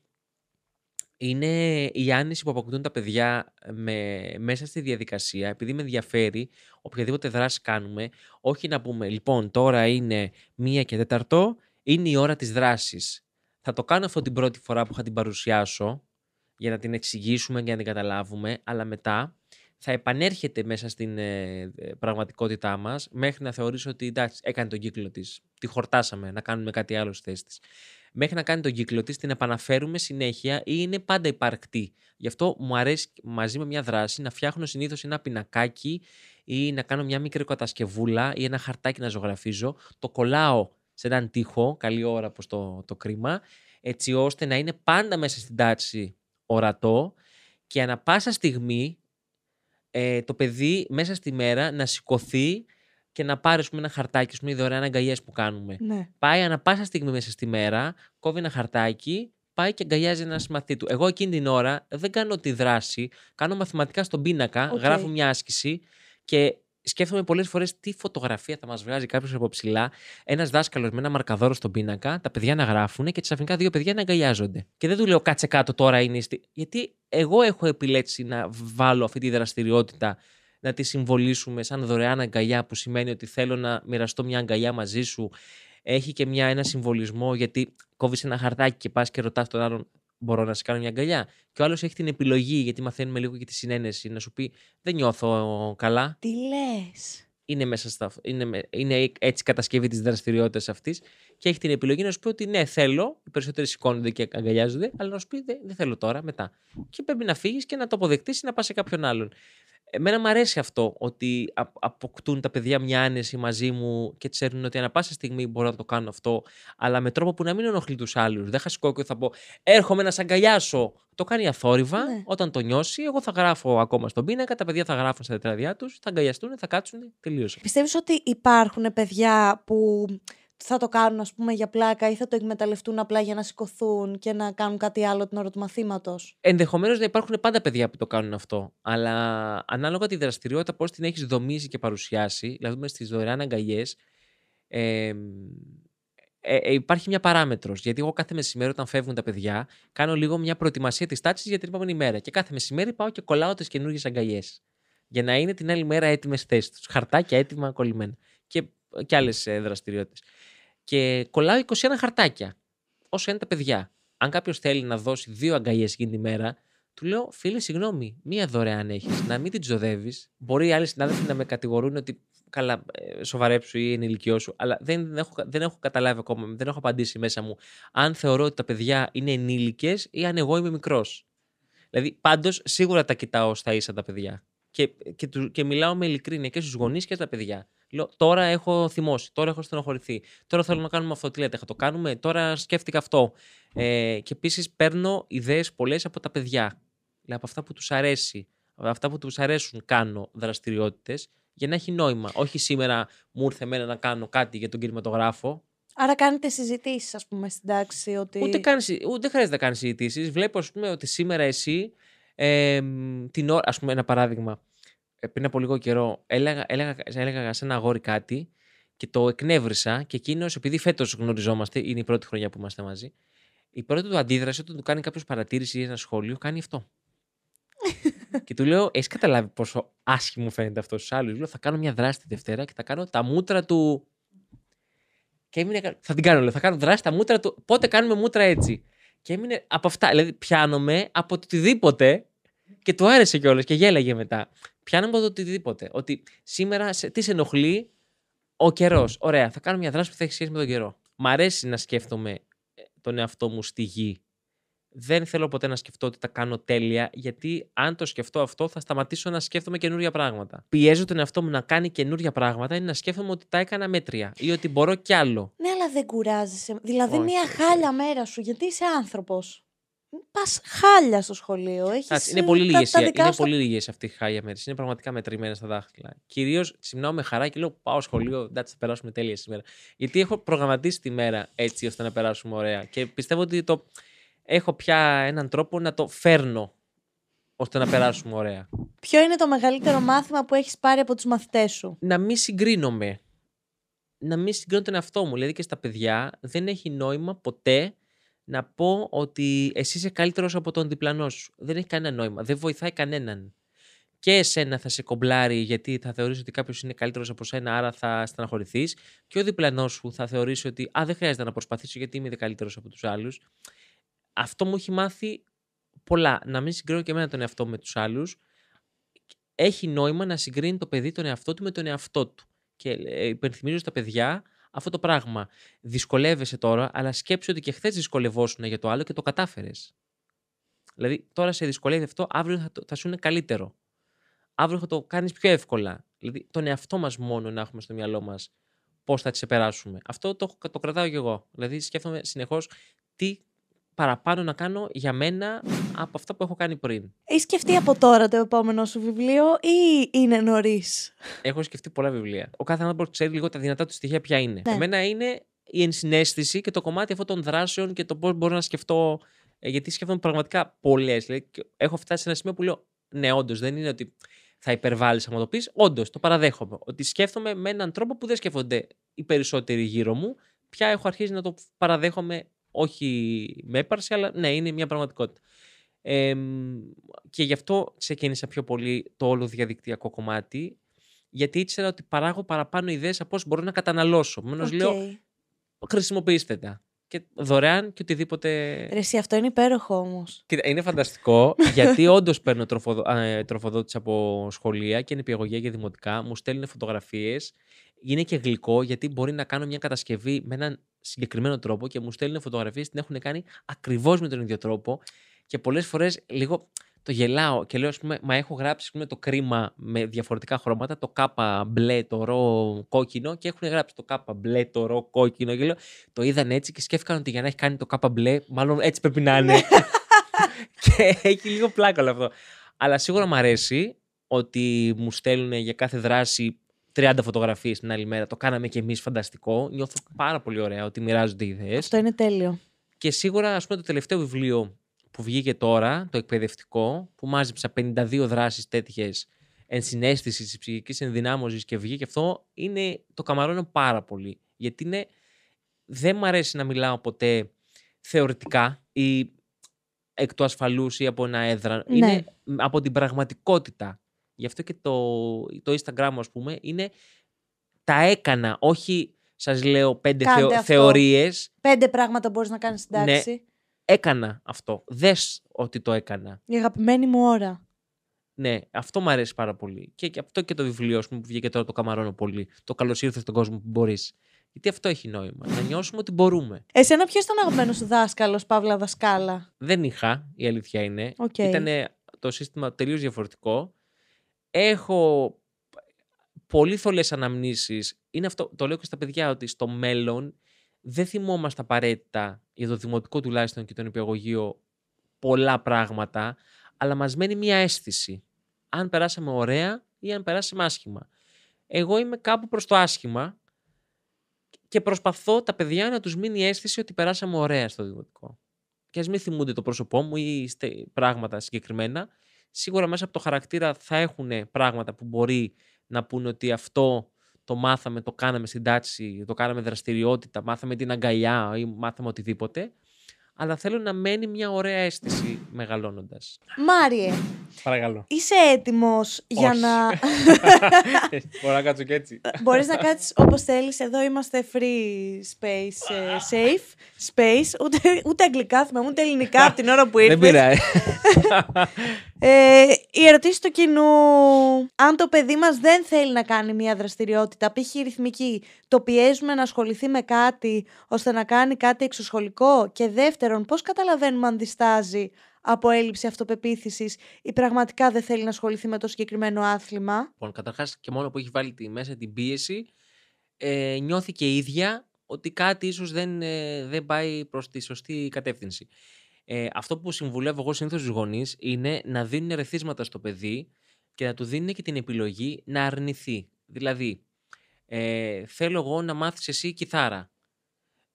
είναι η άνεση που αποκτούν τα παιδιά με, μέσα στη διαδικασία, επειδή με ενδιαφέρει οποιαδήποτε δράση κάνουμε, όχι να πούμε, λοιπόν, τώρα είναι μία και τέταρτο, είναι η ώρα της δράσης. Θα το κάνω αυτό την πρώτη φορά που θα την παρουσιάσω, για να την εξηγήσουμε και να την καταλάβουμε, αλλά μετά θα επανέρχεται μέσα στην ε, ε, πραγματικότητά μας μέχρι να θεωρήσω ότι εντάξει, έκανε τον κύκλο της, τη χορτάσαμε, να κάνουμε κάτι άλλο στη θέση της. Μέχρι να κάνει τον κύκλο της, την επαναφέρουμε συνέχεια ή είναι πάντα υπαρκτή. Γι' αυτό μου αρέσει μαζί με μια δράση να φτιάχνω συνήθως ένα πινακάκι ή να κάνω μια μικρή κατασκευούλα ή ένα χαρτάκι να ζωγραφίζω. Το κολλάω σε έναν τοίχο, καλή ώρα προς το, το κρίμα, έτσι ώστε να είναι πάντα μέσα στην τάξη ορατό και ανα πάσα στιγμή ε, το παιδί μέσα στη μέρα να σηκωθεί και να πάρει ας πούμε, ένα χαρτάκι, ας πούμε, οι δωρεάν αγκαλιές που κάνουμε. ναι. Πάει ανα πάσα στιγμή μέσα στη μέρα, κόβει ένα χαρτάκι, πάει και αγκαλιάζει ένα συμμαθητή του. Εγώ εκείνη την ώρα δεν κάνω τη δράση, κάνω μαθηματικά στον πίνακα, Οκ. γράφω μια άσκηση και σκέφτομαι πολλές φορές τι φωτογραφία θα μας βγάζει κάποιος από ψηλά. Ένας δάσκαλος με ένα μαρκαδόρο στον πίνακα, τα παιδιά να γράφουν και ξαφνικά δύο παιδιά να αγκαλιάζονται. Και δεν του λέω κάτσε κάτω τώρα είναι. Στη... Γιατί εγώ έχω επιλέξει να βάλω αυτή τη δραστηριότητα να τη συμβολίσουμε σαν δωρεάν αγκαλιά που σημαίνει ότι θέλω να μοιραστώ μια αγκαλιά μαζί σου. Έχει και μια, ένα συμβολισμό γιατί κόβεις ένα χαρτάκι και πας και ρωτάς τον άλλον μπορώ να σε κάνω μια αγκαλιά. Και ο άλλος έχει την επιλογή, γιατί μαθαίνουμε λίγο και τη συνένεση, να σου πει Δεν νιώθω καλά. Τι λες. Είναι, μέσα στα, είναι, με- είναι έτσι η κατασκευή της δραστηριότητας αυτής. Και έχει την επιλογή να σου πει ότι ναι, θέλω. Οι περισσότεροι σηκώνονται και αγκαλιάζονται, αλλά να σου πει δεν, δεν θέλω τώρα, μετά. Και πρέπει να φύγεις και να το αποδεχτείς ή να πας σε κάποιον άλλον. Εμένα μου αρέσει αυτό, ότι α- αποκτούν τα παιδιά μια άνεση μαζί μου και ξέρουν ότι ανα πάσα στιγμή μπορώ να το κάνω αυτό, αλλά με τρόπο που να μην ενοχλεί τους άλλους. Δεν θα σηκώ και θα πω Έρχομαι να σε αγκαλιάσω. Το κάνει αθόρυβα. Ναι. Όταν το νιώσει, εγώ θα γράφω ακόμα στον πίνακα, τα παιδιά θα γράφουν στα τετράδια τους, θα αγκαλιαστούν, θα κάτσουν, τελείωσε. Πιστεύεις ότι υπάρχουν παιδιά που θα το κάνουν ας πούμε για πλάκα ή θα το εκμεταλλευτούν απλά για να σηκωθούν και να κάνουν κάτι άλλο την ώρα του μαθήματος; Ενδεχομένως να υπάρχουν πάντα παιδιά που το κάνουν αυτό. Αλλά ανάλογα τη δραστηριότητα, πώς την έχεις δομήσει και παρουσιάσει, δηλαδή στις δωρεάν αγκαλιές, ε, ε, ε, υπάρχει μια παράμετρος. Γιατί εγώ κάθε μεσημέρι, όταν φεύγουν τα παιδιά, κάνω λίγο μια προετοιμασία της τάξης για την επόμενη μέρα. Και κάθε μεσημέρι πάω και κολλάω τις καινούργιες αγκαλιές. Για να είναι την άλλη μέρα έτοιμες θέσεις τους. Χαρτάκια έτοιμα κολλημένα. Και, και άλλες δραστηριότητες. Και κολλάω 21 χαρτάκια. Όσο είναι τα παιδιά. Αν κάποιος θέλει να δώσει δύο αγκαλιές εκείνη τη μέρα, του λέω, φίλε, συγγνώμη, μία δωρεάν έχεις. Να μην την τζοδεύεις. Μπορεί οι άλλοι συνάδελφοι να με κατηγορούν ότι καλά, ε, σοβαρέψου ή είναι ηλικιό σου, αλλά δεν έχω, δεν έχω καταλάβει ακόμα, δεν έχω απαντήσει μέσα μου αν θεωρώ ότι τα παιδιά είναι ενήλικες ή αν εγώ είμαι μικρός. Δηλαδή, πάντως σίγουρα τα κοιτάω στα ίσα τα παιδιά. Και, και, και μιλάω με ειλικρίνεια και στους γονείς και στα παιδιά. Λέω, τώρα έχω θυμώσει, τώρα έχω στενοχωρηθεί. Τώρα θέλω να κάνουμε αυτό. Τι λέτε, θα το κάνουμε; Τώρα σκέφτηκα αυτό. Ε, και επίσης παίρνω ιδέες πολλές από τα παιδιά. Δηλαδή, από αυτά που τους αρέσει. Από αυτά που τους αρέσουν, κάνω δραστηριότητες για να έχει νόημα. Όχι σήμερα μου ήρθε εμένα να κάνω κάτι για τον κινηματογράφο. Άρα κάνετε συζητήσεις, ας πούμε, στην τάξη. Ότι... Ούτε, κάνεις, ούτε χρειάζεται να κάνεις συζητήσεις. Βλέπω, ας πούμε, ότι σήμερα εσύ. Ε, την ώρα, ας πούμε, ένα παράδειγμα. Ε, πριν από λίγο καιρό έλεγα, έλεγα, έλεγα σε ένα αγόρι κάτι και το εκνεύρισα και εκείνος, επειδή φέτος γνωριζόμαστε, είναι η πρώτη χρονιά που είμαστε μαζί, η πρώτη του αντίδραση όταν του κάνει κάποιος παρατήρηση ή ένα σχόλιο, κάνει αυτό. (laughs) και του λέω: Έχεις καταλάβει πόσο άσχημο φαίνεται αυτό στους άλλους; Λέω: Θα κάνω μια δράση τη Δευτέρα και θα κάνω τα μούτρα του. Και έμεινε. Θα την κάνω, λέω. Θα κάνω δράση τα μούτρα του. Πότε κάνουμε μούτρα έτσι. Και έμεινε από αυτά. Δηλαδή, πιάνομαι από το οτιδήποτε και του άρεσε κιόλας και γέλαγε μετά. Πιάνομαι από το οτιδήποτε. Ότι σήμερα σε, τι σε ενοχλεί; Ο καιρός. Ωραία, θα κάνω μια δράση που θα έχει σχέση με τον καιρό. Μ' αρέσει να σκέφτομαι ε, τον εαυτό μου στη γη δεν θέλω ποτέ να σκεφτώ ότι τα κάνω τέλεια, γιατί αν το σκεφτώ αυτό, θα σταματήσω να σκέφτομαι καινούργια πράγματα. Πιέζω τον εαυτό μου να κάνει καινούργια πράγματα είναι να σκέφτομαι ότι τα έκανα μέτρια ή ότι μπορώ κι άλλο. Ναι, αλλά δεν κουράζεσαι. Δηλαδή, Όχι, μια χάλια μέρα σου, γιατί είσαι άνθρωπος; Πας χάλια στο σχολείο. Έχεις είναι πολύ λίγες είναι πολύ λίγες αυτοί οι χάλια μέρες. Είναι πραγματικά μετρημένες στα δάχτυλα. Κυρίως ξυπνάω με χαρά και λέω: Πάω σχολείο, εντάξει, θα περάσουμε τέλεια σήμερα. Γιατί έχω προγραμματίσει τη μέρα έτσι ώστε να περάσουμε ωραία. Και πιστεύω ότι το, έχω πια έναν τρόπο να το φέρνω ώστε να περάσουμε ωραία. Ποιο είναι το μεγαλύτερο μάθημα που έχεις πάρει από τους μαθητές σου; Να μην συγκρίνομαι. Να μην συγκρίνω τον εαυτό μου. Δηλαδή και στα παιδιά δεν έχει νόημα ποτέ να πω ότι εσύ είσαι καλύτερος από τον διπλανό σου. Δεν έχει κανένα νόημα. Δεν βοηθάει κανέναν. Και εσένα θα σε κομπλάρει γιατί θα θεωρήσει ότι κάποιος είναι καλύτερος από σένα, άρα θα στεναχωρηθείς. Και ο διπλανός σου θα θεωρήσει ότι Α, δεν χρειάζεται να προσπαθήσω γιατί είμαι καλύτερος από τους άλλους αυτό μου έχει μάθει πολλά. Να μην συγκρίνω και εμένα τον εαυτό με τους άλλους. Έχει νόημα να συγκρίνει το παιδί τον εαυτό του με τον εαυτό του. Και ε, υπενθυμίζω στα παιδιά αυτό το πράγμα. Δυσκολεύεσαι τώρα, αλλά σκέψου ότι και χθες δυσκολευόσουν για το άλλο και το κατάφερες. Δηλαδή, τώρα σε δυσκολεύει αυτό, αύριο θα, θα σου είναι καλύτερο. Αύριο θα το κάνεις πιο εύκολα. Δηλαδή, τον εαυτό μας μόνο να έχουμε στο μυαλό μας πώς θα τις επεράσουμε. Αυτό το, το κρατάω κι εγώ. Δηλαδή, σκέφτομαι συνεχώς τι παραπάνω να κάνω για μένα από αυτά που έχω κάνει πριν. Έχεις σκεφτεί από τώρα το επόμενο σου βιβλίο ή είναι νωρίς; Έχω σκεφτεί πολλά βιβλία. Ο κάθε άνθρωπος ξέρει λίγο τα δυνατά του στοιχεία ποια είναι. Ναι. Εμένα είναι η ενσυναίσθηση και το κομμάτι αυτών των δράσεων και το πώς μπορώ να σκεφτώ. Ε, γιατί σκέφτομαι πραγματικά πολλές. Δηλαδή, έχω φτάσει σε ένα σημείο που λέω Ναι, όντως δεν είναι ότι θα υπερβάλλεις άμα το πεις. Όντως το παραδέχομαι. Ότι σκέφτομαι με έναν τρόπο που δεν σκέφτονται οι περισσότεροι γύρω μου. Πια έχω αρχίσει να το παραδέχομαι όχι με έπαρση, αλλά ναι, είναι μια πραγματικότητα. Ε, και γι' αυτό ξεκίνησα πιο πολύ το όλο διαδικτυακό κομμάτι, γιατί ήξερα ότι παράγω παραπάνω ιδέες από όσο μπορώ να καταναλώσω. Μένως okay. λέω, χρησιμοποιήστε τα. Και δωρεάν και οτιδήποτε. Ρε, εσύ, αυτό είναι υπέροχο όμως. Είναι φανταστικό, (laughs) γιατί όντως παίρνω τροφοδο... τροφοδότηση από σχολεία και νηπιαγωγεία και δημοτικά. Μου στέλνουν φωτογραφίες. Είναι και γλυκό, γιατί μπορεί να κάνω μια κατασκευή με έναν συγκεκριμένο τρόπο και μου στέλνουν φωτογραφίες την έχουν κάνει ακριβώς με τον ίδιο τρόπο. Και πολλές φορές λίγο το γελάω και λέω, ας πούμε, μα έχω γράψει πούμε, το κρίμα με διαφορετικά χρώματα, το κάπα μπλε, το ρο κόκκινο και έχουν γράψει το κάπα μπλε, το ρο κόκκινο. Και λέω, το είδαν έτσι και σκέφτηκαν ότι για να έχει κάνει το κάπα μπλε, μάλλον έτσι πρέπει να είναι. (laughs) και έχει λίγο πλάκα όλο αυτό. Αλλά σίγουρα μου αρέσει ότι μου στέλνουν για κάθε δράση 30 φωτογραφίες την άλλη μέρα. Το κάναμε κι εμείς φανταστικό. Νιώθω πάρα πολύ ωραία ότι μοιράζονται ιδέες. Αυτό είναι τέλειο. Και σίγουρα, ας πούμε, το τελευταίο βιβλίο που βγήκε τώρα, το εκπαιδευτικό, που μάζεψα 52 δράσεις τέτοιες ενσυναίσθηση της ψυχικής ενδυνάμωσης και βγήκε αυτό, είναι το καμαρώνω πάρα πολύ. Γιατί είναι, δεν μ' αρέσει να μιλάω ποτέ θεωρητικά ή εκ του ασφαλούς ή από ένα έδρα. Ναι. Είναι από την πραγματικότητα. Γι' αυτό και το, το Instagram, ας πούμε, είναι τα έκανα, όχι σας λέω πέντε Κάντε θεω, αυτό. θεωρίες. Πέντε πράγματα μπορείς να κάνεις στην Ναι. τάξη. Έκανα αυτό. Δες ότι το έκανα. Η αγαπημένη μου ώρα. Ναι, αυτό μου αρέσει πάρα πολύ. Και, και αυτό και το βιβλίο ας πούμε, που βγήκε τώρα το καμαρώνω πολύ. Το καλώς ήρθε στον κόσμο που μπορείς. Γιατί αυτό έχει νόημα. Να νιώσουμε ότι μπορούμε. Εσένα ποιος ήταν ο αγαπημένος σου δάσκαλος, παύλα δασκάλα; Δεν είχα, η αλήθεια είναι. Οκ. Ήταν το σύστημα τελείως διαφορετικό. Έχω πολύ θολές αναμνήσεις. Είναι αυτό, το λέω και στα παιδιά, ότι στο μέλλον δεν θυμόμαστε απαραίτητα, για το δημοτικό τουλάχιστον και το νηπιαγωγείο, πολλά πράγματα, αλλά μας μένει μία αίσθηση. Αν περάσαμε ωραία ή αν περάσαμε άσχημα. Εγώ είμαι κάπου προς το άσχημα και προσπαθώ τα παιδιά να τους μείνει η αίσθηση ότι περάσαμε ωραία στο δημοτικό. Και ας μην θυμούνται το πρόσωπό μου ή στε- πράγματα συγκεκριμένα, σίγουρα μέσα από το χαρακτήρα θα έχουν πράγματα που μπορεί να πούνε ότι αυτό το μάθαμε, το κάναμε στην τάξη, το κάναμε δραστηριότητα, μάθαμε την αγκαλιά ή μάθαμε οτιδήποτε. Αλλά θέλω να μένει μια ωραία αίσθηση μεγαλώνοντας. Μάριε, Παρακαλώ. είσαι έτοιμος για Όχι. να. (laughs) Μπορώ να κάτσω και έτσι. Μπορείς να κάτσεις όπως θέλεις. Εδώ είμαστε free space, ε, safe space. Ούτε, ούτε αγγλικά θυμάμαι, ούτε ελληνικά από την ώρα που ήρθες. Δεν πειράζει. (laughs) Ε, η ερωτήση του κοινού. Αν το παιδί μας δεν θέλει να κάνει μια δραστηριότητα, π.χ. ρυθμική, το πιέζουμε να ασχοληθεί με κάτι ώστε να κάνει κάτι εξωσχολικό; Και δεύτερον, πώς καταλαβαίνουμε αν διστάζει από έλλειψη αυτοπεποίθησης ή πραγματικά δεν θέλει να ασχοληθεί με το συγκεκριμένο άθλημα; Λοιπόν, καταρχάς και μόνο που έχει βάλει τη, μέσα την πίεση, ε, νιώθει και η ίδια ότι κάτι ίσως δεν, ε, δεν πάει προς τη σωστή κατεύθυνση. Ε, αυτό που συμβουλεύω εγώ συνήθως στους γονείς είναι να δίνουν ερεθίσματα στο παιδί και να του δίνουν και την επιλογή να αρνηθεί. Δηλαδή, ε, θέλω εγώ να μάθεις εσύ κιθάρα.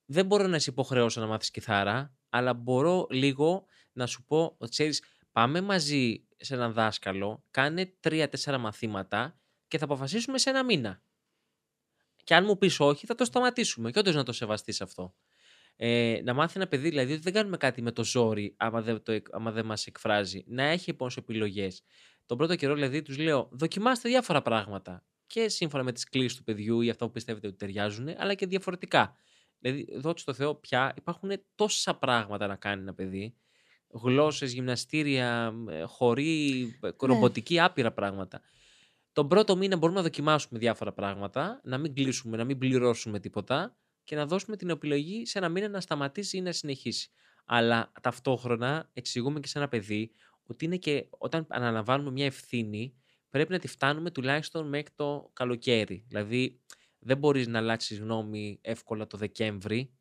Δεν μπορώ να σε υποχρεώσω να μάθεις κιθάρα, αλλά μπορώ λίγο να σου πω ότι ξέρεις, πάμε μαζί σε έναν δάσκαλο, κάνε τρία-τέσσερα μαθήματα και θα αποφασίσουμε σε ένα μήνα. Και αν μου πεις όχι, θα το σταματήσουμε. Και όντως να το σεβαστείς αυτό. Ε, να μάθει ένα παιδί, δηλαδή, ότι δεν κάνουμε κάτι με το ζόρι, άμα δεν, το, εκ- άμα δεν μας εκφράζει. Να έχει επόμενες επιλογές. Τον πρώτο καιρό, δηλαδή, τους λέω, δοκιμάστε διάφορα πράγματα. Και σύμφωνα με τις κλήσεις του παιδιού ή αυτά που πιστεύετε ότι ταιριάζουν, αλλά και διαφορετικά. Δηλαδή, δόξα τω Θεώ, πια υπάρχουν τόσα πράγματα να κάνει ένα παιδί. Γλώσσες, γυμναστήρια, ε, χορή, ε, ρομποτική, άπειρα πράγματα. Τον πρώτο μήνα μπορούμε να δοκιμάσουμε διάφορα πράγματα, να μην κλείσουμε, να μην πληρώσουμε τίποτα και να δώσουμε την επιλογή σε ένα μήνα να σταματήσει ή να συνεχίσει. Αλλά ταυτόχρονα εξηγούμε και σε ένα παιδί ότι είναι και όταν αναλαμβάνουμε μια ευθύνη, πρέπει να τη φτάνουμε τουλάχιστον μέχρι το καλοκαίρι. Δηλαδή, δεν μπορείς να αλλάξεις γνώμη εύκολα το Δεκέμβρη,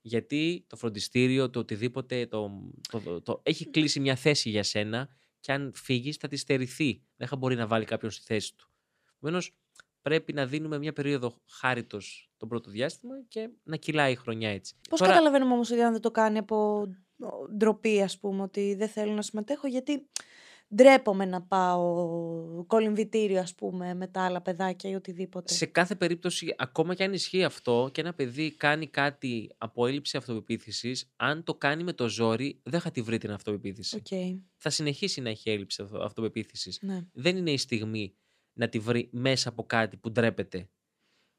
γιατί το φροντιστήριο, το οτιδήποτε, το, το, το, το- έχει κλείσει μια θέση για σένα και αν φύγεις θα τη στερηθεί. Δεν θα μπορεί να βάλει κάποιον στη θέση του. Επομένως, πρέπει να δίνουμε μια περίοδο χάριτος το πρώτο διάστημα και να κυλάει η χρονιά έτσι. Πώς Τώρα- καταλαβαίνουμε όμως ότι αν δεν το κάνει από ντροπή, ας πούμε, ότι δεν θέλω να συμμετέχω, γιατί ντρέπομαι να πάω κολυμβητήριο, ας πούμε, με τα άλλα παιδάκια ή οτιδήποτε. Σε κάθε περίπτωση, ακόμα και αν ισχύει αυτό και ένα παιδί κάνει κάτι από έλλειψη αυτοπεποίθησης, αν το κάνει με το ζόρι, δεν θα τη βρει την αυτοπεποίθηση. Οκ, Θα συνεχίσει να έχει έλλειψη αυτο- αυτοπεποίθησης. ναι. δεν είναι η στιγμή να τη βρει μέσα από κάτι που ντρέπεται.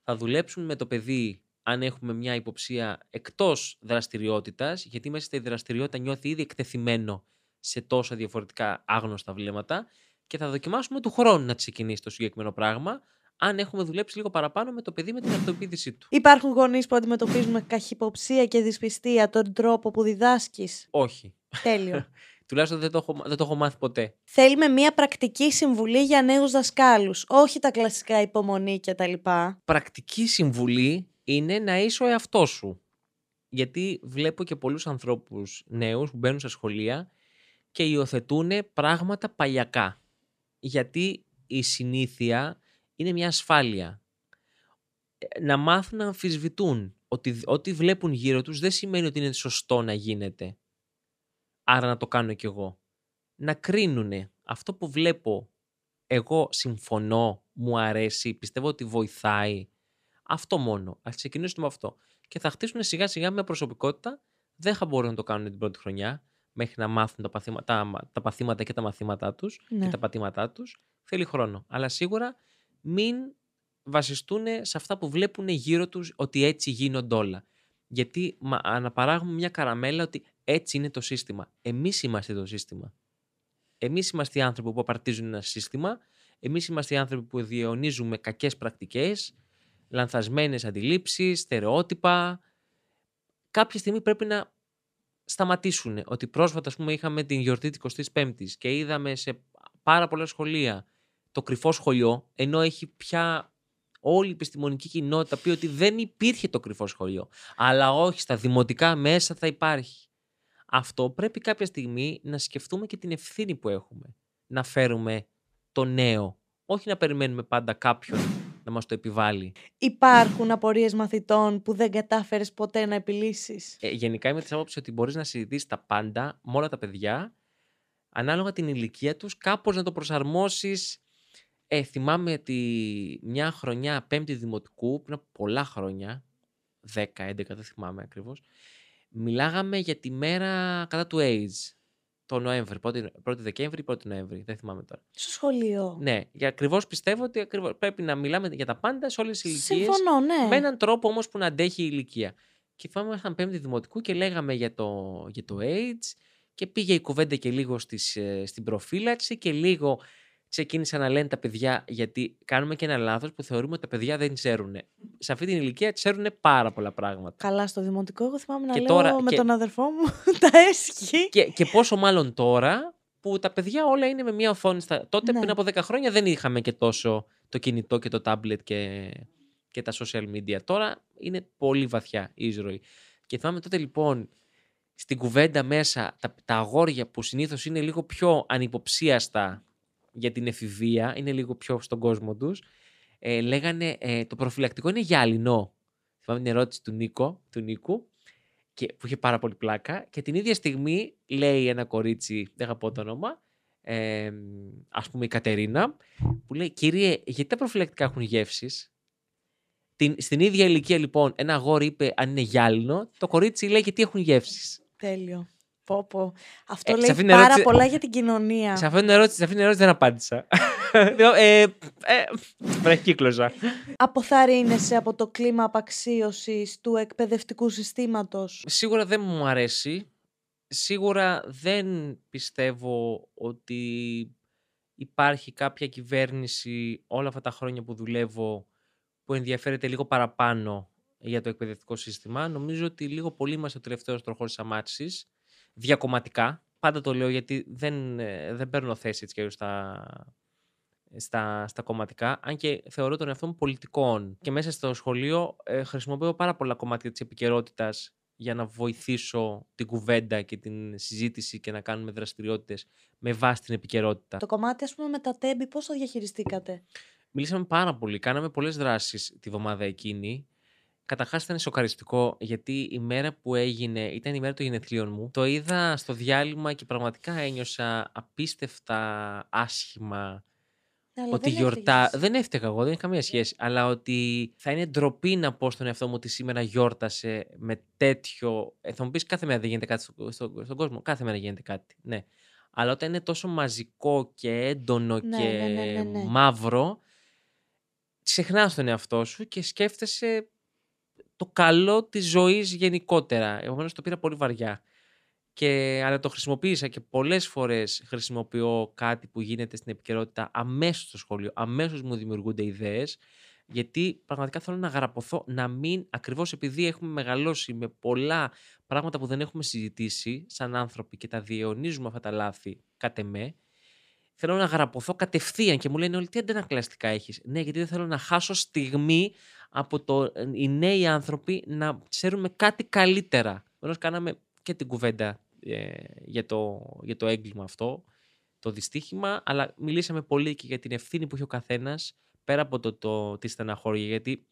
Θα δουλέψουμε με το παιδί αν έχουμε μια υποψία εκτός δραστηριότητας, γιατί μέσα στη δραστηριότητα νιώθει ήδη εκτεθειμένο σε τόσα διαφορετικά άγνωστα βλέμματα και θα δοκιμάσουμε του χρόνου να ξεκινήσει το συγκεκριμένο πράγμα, αν έχουμε δουλέψει λίγο παραπάνω με το παιδί με την αυτοποίθησή του. Υπάρχουν γονείς που αντιμετωπίζουν με καχυποψία και δυσπιστία τον τρόπο που διδάσκεις; Όχι. Τέλειο. (laughs) Τουλάχιστον δεν το έχω, δεν το έχω μάθει ποτέ. Θέλουμε μια πρακτική συμβουλή για νέους δασκάλους, όχι τα κλασικά υπομονή και τα λοιπά. πρακτική συμβουλή είναι να είσαι ο εαυτός σου. Γιατί βλέπω και πολλούς ανθρώπους νέους που μπαίνουν στα σχολεία και υιοθετούν πράγματα παλιακά. Γιατί η συνήθεια είναι μια ασφάλεια. Ε, Να μάθουν να αμφισβητούν. Ότι ό,τι βλέπουν γύρω τους δεν σημαίνει ότι είναι σωστό να γίνεται. Άρα να το κάνω κι εγώ. Να κρίνουνε. Αυτό που βλέπω εγώ συμφωνώ, μου αρέσει, πιστεύω ότι βοηθάει. Αυτό μόνο. Α ξεκινήσουν με αυτό. Και θα χτίσουν σιγά σιγά μια προσωπικότητα. Δεν θα μπορούν να το κάνουν την πρώτη χρονιά μέχρι να μάθουν τα παθήματα, τα, τα παθήματα και τα μαθήματά τους Ναι. και τα πατήματά τους. Θέλει χρόνο. Αλλά σίγουρα μην βασιστούν σε αυτά που βλέπουν γύρω τους ότι έτσι γίνονται όλα. Γιατί μα, αναπαράγουμε μια καραμέλα ότι έτσι είναι το σύστημα. Εμείς είμαστε το σύστημα. Εμείς είμαστε οι άνθρωποι που απαρτίζουν ένα σύστημα. Εμείς είμαστε οι άνθρωποι που διαιωνίζουμε κακές πρακτικές, λανθασμένες αντιλήψεις, στερεότυπα. Κάποια στιγμή πρέπει να σταματήσουν. Ότι πρόσφατα, ας πούμε, είχαμε την γιορτή της 25ης και είδαμε σε πάρα πολλά σχολεία το κρυφό σχολείο, ενώ έχει πια όλη η επιστημονική κοινότητα πει ότι δεν υπήρχε το κρυφό σχολείο. Αλλά όχι, στα δημοτικά μέσα θα υπάρχει. Αυτό πρέπει κάποια στιγμή να σκεφτούμε και την ευθύνη που έχουμε. Να φέρουμε το νέο. Όχι να περιμένουμε πάντα κάποιον να μας το επιβάλλει. Υπάρχουν απορίες μαθητών που δεν κατάφερες ποτέ να επιλύσεις; Ε, γενικά είμαι της άποψης ότι μπορείς να συζητήσεις τα πάντα με όλα τα παιδιά, ανάλογα την ηλικία τους, κάπως να το προσαρμόσεις. Ε, θυμάμαι ότι μια χρονιά πέμπτη δημοτικού, πριν από πολλά χρόνια, 10-11 δεν θυμάμαι ακριβώς, μιλάγαμε για τη μέρα κατά του AIDS. Το Νοέμβρη, 1η, 1η Δεκέμβρη, 1η Νοέμβρη, δεν θυμάμαι τώρα. Στο σχολείο. Ναι, για ακριβώς πιστεύω ότι ακριβώς, πρέπει να μιλάμε για τα πάντα σε όλες τις ηλικίες. Συμφωνώ, ναι. Με έναν τρόπο όμως που να αντέχει η ηλικία. Και θυμάμαι, ήμασταν πέμπτη δημοτικού και λέγαμε για το, για το AIDS και πήγε η κουβέντα και λίγο στις, ε, στην προφύλαξη και λίγο ξεκίνησαν να λένε τα παιδιά γιατί κάνουμε και ένα λάθος που θεωρούμε ότι τα παιδιά δεν ξέρουν. Σε αυτή την ηλικία ξέρουν πάρα πολλά πράγματα. Καλά στο δημοτικό, εγώ θυμάμαι να Και λέω τώρα- με και- τον αδερφό μου (laughs) τα έσχη. Και, και πόσο μάλλον τώρα που τα παιδιά όλα είναι με μία οθόνη. Στα... Τότε Ναι. πριν από 10 χρόνια δεν είχαμε και τόσο το κινητό και το tablet και, και τα social media. Τώρα είναι πολύ βαθιά η εισρωή. Και θυμάμαι τότε λοιπόν στην κουβέντα μέσα τα, τα αγόρια που συνήθως είναι λίγο πιο ανυποψίαστα για την εφηβεία, είναι λίγο πιο στον κόσμο τους, ε, λέγανε ε, το προφυλακτικό είναι γυάλινο. Θυμάμαι την ερώτηση του, Νίκο, του Νίκου και, που είχε πάρα πολύ πλάκα και την ίδια στιγμή λέει ένα κορίτσι, δεν θα πω το όνομα, ε, ας πούμε η Κατερίνα, που λέει «Κύριε, γιατί τα προφυλακτικά έχουν γεύσεις» την, στην ίδια ηλικία λοιπόν ένα αγόρι είπε αν είναι γυάλινο, το κορίτσι λέει γιατί έχουν γεύσεις; Τέλειο. Πω, πω. Αυτό Ε, σε λέει αυτήν την πάρα ερώτηση- πολλά για την κοινωνία. Σε αυτήν την ερώτηση, σε αυτήν την ερώτηση δεν απάντησα. (laughs) Λέω, ε, ε, βραχύκλωσα. Αποθαρρύνεσαι από το κλίμα απαξίωσης του εκπαιδευτικού συστήματος; Σίγουρα δεν μου αρέσει. Σίγουρα δεν πιστεύω ότι υπάρχει κάποια κυβέρνηση όλα αυτά τα χρόνια που δουλεύω που ενδιαφέρεται λίγο παραπάνω για το εκπαιδευτικό σύστημα. Νομίζω ότι λίγο πολύ είμαστε ο τελευταίος τροχός της αμάτση. Διακομματικά. Πάντα το λέω γιατί δεν, ε, δεν παίρνω θέση έτσι και αλλιώς στα, στα, στα κομματικά. Αν και θεωρώ τον εαυτό μου πολιτικών. Και μέσα στο σχολείο ε, χρησιμοποιώ πάρα πολλά κομμάτια της επικαιρότητας για να βοηθήσω την κουβέντα και την συζήτηση και να κάνουμε δραστηριότητες με βάση την επικαιρότητα. Το κομμάτι, ας πούμε, με τα τέμπη, πώς το διαχειριστήκατε; Μιλήσαμε πάρα πολύ. Κάναμε πολλές δράσεις τη βδομάδα εκείνη. Καταρχάς ήταν σοκαριστικό γιατί η μέρα που έγινε ήταν η μέρα των γενεθλίων μου. Το είδα στο διάλειμμα και πραγματικά ένιωσα απίστευτα άσχημα. Ναι, αλλά ότι δεν γιορτά. έφυγες. Δεν έφταιγα εγώ, δεν έχει καμία σχέση. Αλλά ότι θα είναι ντροπή να πω στον εαυτό μου ότι σήμερα γιόρτασε με τέτοιο. Ε, θα μου πεις κάθε μέρα δεν γίνεται κάτι στο, στο- στον κόσμο. Κάθε μέρα γίνεται κάτι. Ναι. Αλλά όταν είναι τόσο μαζικό και έντονο Ναι, και ναι, ναι, ναι, ναι. μαύρο, ξεχνάς τον εαυτό σου και σκέφτεσαι το καλό της ζωής γενικότερα. Επομένως το πήρα πολύ βαριά. Και, αλλά το χρησιμοποίησα και πολλές φορές χρησιμοποιώ κάτι που γίνεται στην επικαιρότητα αμέσως στο σχολείο. Αμέσως μου δημιουργούνται ιδέες γιατί πραγματικά θέλω να γραποθώ, να μην, ακριβώς επειδή έχουμε μεγαλώσει με πολλά πράγματα που δεν έχουμε συζητήσει σαν άνθρωποι και τα διαιωνίζουμε αυτά τα λάθη κατ' εμέ, θέλω να γραποθώ κατευθείαν και μου λένε όλοι τι αντανακλαστικά έχεις; Ναι, γιατί δεν θέλω να χάσω στιγμή από το, οι νέοι άνθρωποι να ξέρουμε κάτι καλύτερα. Ενώ κάναμε και την κουβέντα ε, για, το, για το έγκλημα αυτό, το δυστύχημα, αλλά μιλήσαμε πολύ και για την ευθύνη που έχει ο καθένας πέρα από το, το, τη στεναχώρια, γιατί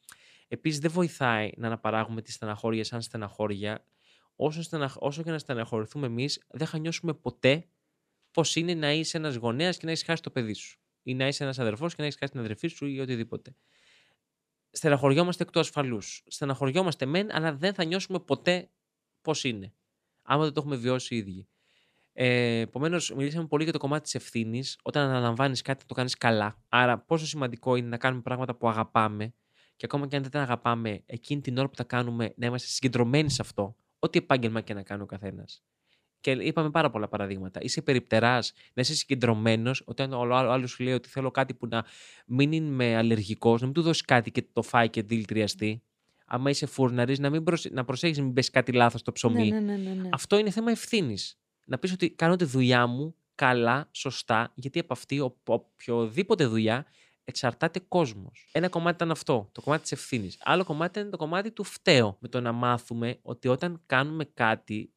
επίσης δεν βοηθάει να αναπαράγουμε τη στεναχώρια σαν στεναχώρια. Όσο, στεναχ... όσο και να στεναχωρηθούμε εμείς, δεν θα νιώσουμε ποτέ πώ είναι να είσαι ένας γονέας και να έχεις χάσει το παιδί σου. Ή να είσαι ένας αδερφός και να έχεις χάσει την αδερφή σου ή οτιδήποτε. Στεναχωριόμαστε εκ του ασφαλούς. Στεναχωριόμαστε μεν, αλλά δεν θα νιώσουμε ποτέ πώς είναι. Άμα δεν το έχουμε βιώσει οι ίδιοι. Ε, Επομένως, μιλήσαμε πολύ για το κομμάτι της ευθύνης. Όταν αναλαμβάνεις κάτι, το κάνεις καλά. Άρα, πόσο σημαντικό είναι να κάνουμε πράγματα που αγαπάμε και ακόμα και αν δεν τα αγαπάμε, εκείνη την ώρα που τα κάνουμε, να είμαστε συγκεντρωμένοι σε αυτό. Ό,τι επάγγελμα και να κάνει ο καθένας. Και είπαμε πάρα πολλά παραδείγματα. Είσαι περιπτεράς, να είσαι συγκεντρωμένος, όταν ο άλλος σου λέει ότι θέλω κάτι που να μην είναι αλλεργικός, να μην του δώσεις κάτι και το φάει και δηλητριαστεί. Άμα είσαι φούρναρης, να, μην προσε... να προσέχεις να μην πέσει κάτι λάθος στο ψωμί. Ναι, ναι, ναι, ναι, ναι. Αυτό είναι θέμα ευθύνης. Να πεις ότι κάνω τη δουλειά μου καλά, σωστά, γιατί από αυτή ο- οποιοδήποτε δουλειά εξαρτάται κόσμος. Ένα κομμάτι ήταν αυτό, το κομμάτι της ευθύνης. Άλλο κομμάτι ήταν το κομμάτι του φταίω. Με το να μάθουμε ότι όταν κάνουμε κάτι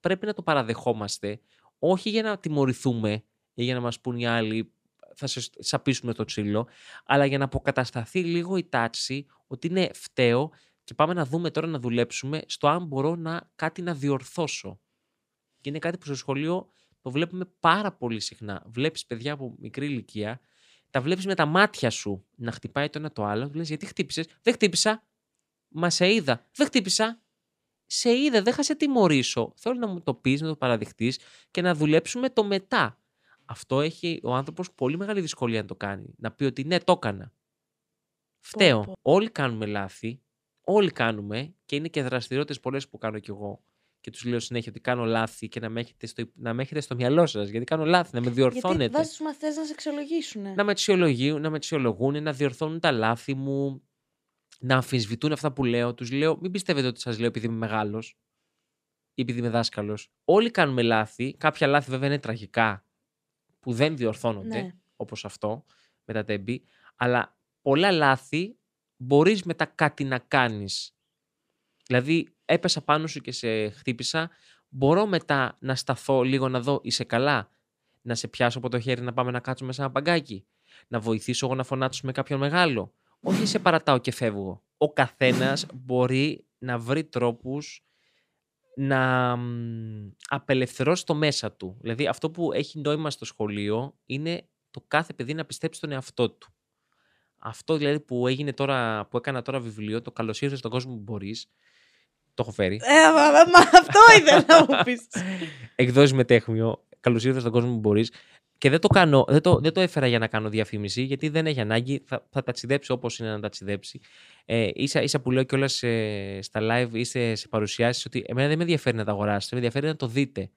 πρέπει να το παραδεχόμαστε, όχι για να τιμωρηθούμε ή για να μας πούν οι άλλοι θα σε σαπίσουμε το τσίλο, αλλά για να αποκατασταθεί λίγο η τάξη ότι είναι φταίω και πάμε να δούμε τώρα να δουλέψουμε στο αν μπορώ να κάτι να διορθώσω. Και είναι κάτι που στο σχολείο το βλέπουμε πάρα πολύ συχνά. Βλέπεις παιδιά από μικρή ηλικία, τα βλέπεις με τα μάτια σου να χτυπάει το ένα το άλλο, του λες γιατί χτύπησες, δεν χτύπησα, μα σε είδα, δεν χτύπησα, σε είδα, δεν θα σε τιμωρήσω. Θέλω να μου το πεις, να το παραδειχτείς και να δουλέψουμε το μετά. Αυτό έχει ο άνθρωπος πολύ μεγάλη δυσκολία να το κάνει. Να πει ότι ναι, το έκανα. Φταίω. πω. Όλοι κάνουμε λάθη. Όλοι κάνουμε και είναι και δραστηριότητες πολλές που κάνω κι εγώ. Και τους λέω συνέχεια ότι κάνω λάθη και να με έχετε στο, να με έχετε στο μυαλό σας. Γιατί κάνω λάθη, να με Γιατί διορθώνετε. βάζει τους μαθητές να σε αξιολογήσουν. Να με αξιολογούν, να με αξιολογούν, να διορθώνουν τα λάθη μου, να αμφισβητούν αυτά που λέω. Τους λέω, μην πιστεύετε ότι σας λέω επειδή είμαι μεγάλος ή επειδή είμαι δάσκαλος. Όλοι κάνουμε λάθη. Κάποια λάθη βέβαια είναι τραγικά που δεν διορθώνονται, Ναι. όπως αυτό με τα τέμπη. Αλλά πολλά λάθη μπορείς μετά κάτι να κάνεις. Δηλαδή, έπεσα πάνω σου και σε χτύπησα. Μπορώ μετά να σταθώ λίγο να δω, είσαι καλά; Να σε πιάσω από το χέρι να πάμε να κάτσουμε σε ένα παγκάκι; Να βοηθήσω εγώ να φωνάξω με κάποιον μεγάλο; Όχι σε παρατάω και φεύγω. Ο καθένας μπορεί να βρει τρόπους να μ, απελευθερώσει το μέσα του. Δηλαδή αυτό που έχει νόημα στο σχολείο είναι το κάθε παιδί να πιστέψει στον εαυτό του. Αυτό δηλαδή που έγινε τώρα, που έκανα τώρα βιβλίο, το καλώς ήρθες στον κόσμο που μπορείς, το έχω φέρει. Ε, μα, μα- μα αυτό ήθελα να μου πεις. (laughs) Εκδόσεις με τέχμιο, καλώς ήρθες στον κόσμο που μπορείς. Και δεν το, κάνω, δεν, το, δεν το έφερα για να κάνω διαφήμιση, γιατί δεν έχει ανάγκη. Θα, θα ταξιδέψει όπως είναι να ταξιδέψει. Ε, ίσα, ίσα που λέω κιόλας στα live ή σε, σε παρουσιάσεις ότι εμένα δεν με ενδιαφέρει να τα αγοράσετε, με ενδιαφέρει να το δείτε.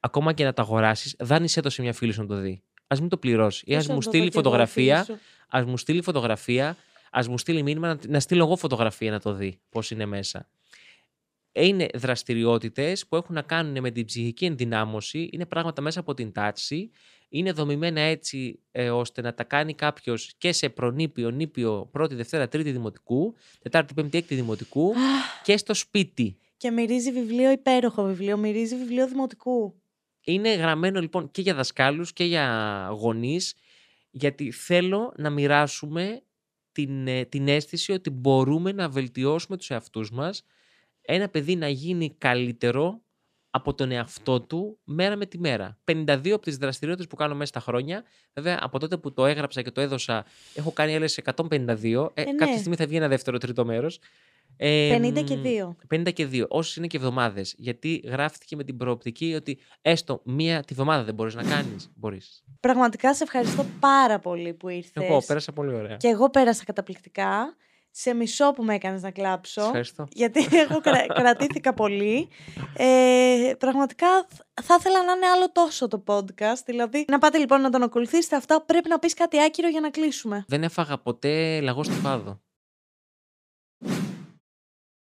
Ακόμα και να τα αγοράσεις, δάνεισέ το σε μια φίλη σου να το δει. Α μην το πληρώσεις. Ή ας μου στείλει φωτογραφία, ας μου στείλει φωτογραφία, ας μου στείλει μήνυμα να, να στείλω εγώ φωτογραφία να το δει πώς είναι μέσα. Είναι δραστηριότητες που έχουν να κάνουν με την ψυχική ενδυνάμωση, είναι πράγματα μέσα από την τάξη, είναι δομημένα έτσι ε, ώστε να τα κάνει κάποιος και σε προνήπιο, νήπιο, πρώτη, δευτέρα, τρίτη δημοτικού, τετάρτη, πέμπτη, έκτη δημοτικού και στο σπίτι. Και μυρίζει βιβλίο, υπέροχο βιβλίο. Μυρίζει βιβλίο δημοτικού. Είναι γραμμένο λοιπόν και για δασκάλους και για γονείς γιατί θέλω να μοιράσουμε την, ε, την αίσθηση ότι μπορούμε να βελτιώσουμε τους εαυτούς μας ένα παιδί να γίνει καλύτερο από τον εαυτό του μέρα με τη μέρα. 52 από τις δραστηριότητες που κάνω μέσα στα χρόνια, βέβαια από τότε που το έγραψα και το έδωσα έχω κάνει άλλες 152, ε, Ε, ναι. κάποια στιγμή θα βγει ένα δεύτερο τρίτο μέρος. Ε, 50 και μ, 2. 50 και 2, όσες είναι και εβδομάδες. Γιατί γράφτηκε με την προοπτική ότι έστω μία τη βδομάδα δεν μπορείς να κάνεις. (laughs) Μπορείς. Πραγματικά σε ευχαριστώ πάρα πολύ που ήρθες. Εγώ πέρασα πολύ ωραία. Και εγώ πέρασα καταπληκτικά. Σε μισό που με έκανες να κλάψω. Σε ευχαριστώ. Γιατί εγώ κρα- (laughs) κρατήθηκα πολύ. Ε, πραγματικά θ- θα ήθελα να είναι άλλο τόσο το podcast. Δηλαδή, να πάτε λοιπόν να τον ακολουθήσετε αυτά. Πρέπει να πεις κάτι άκυρο για να κλείσουμε. Δεν έφαγα ποτέ λαγό στο φάδο.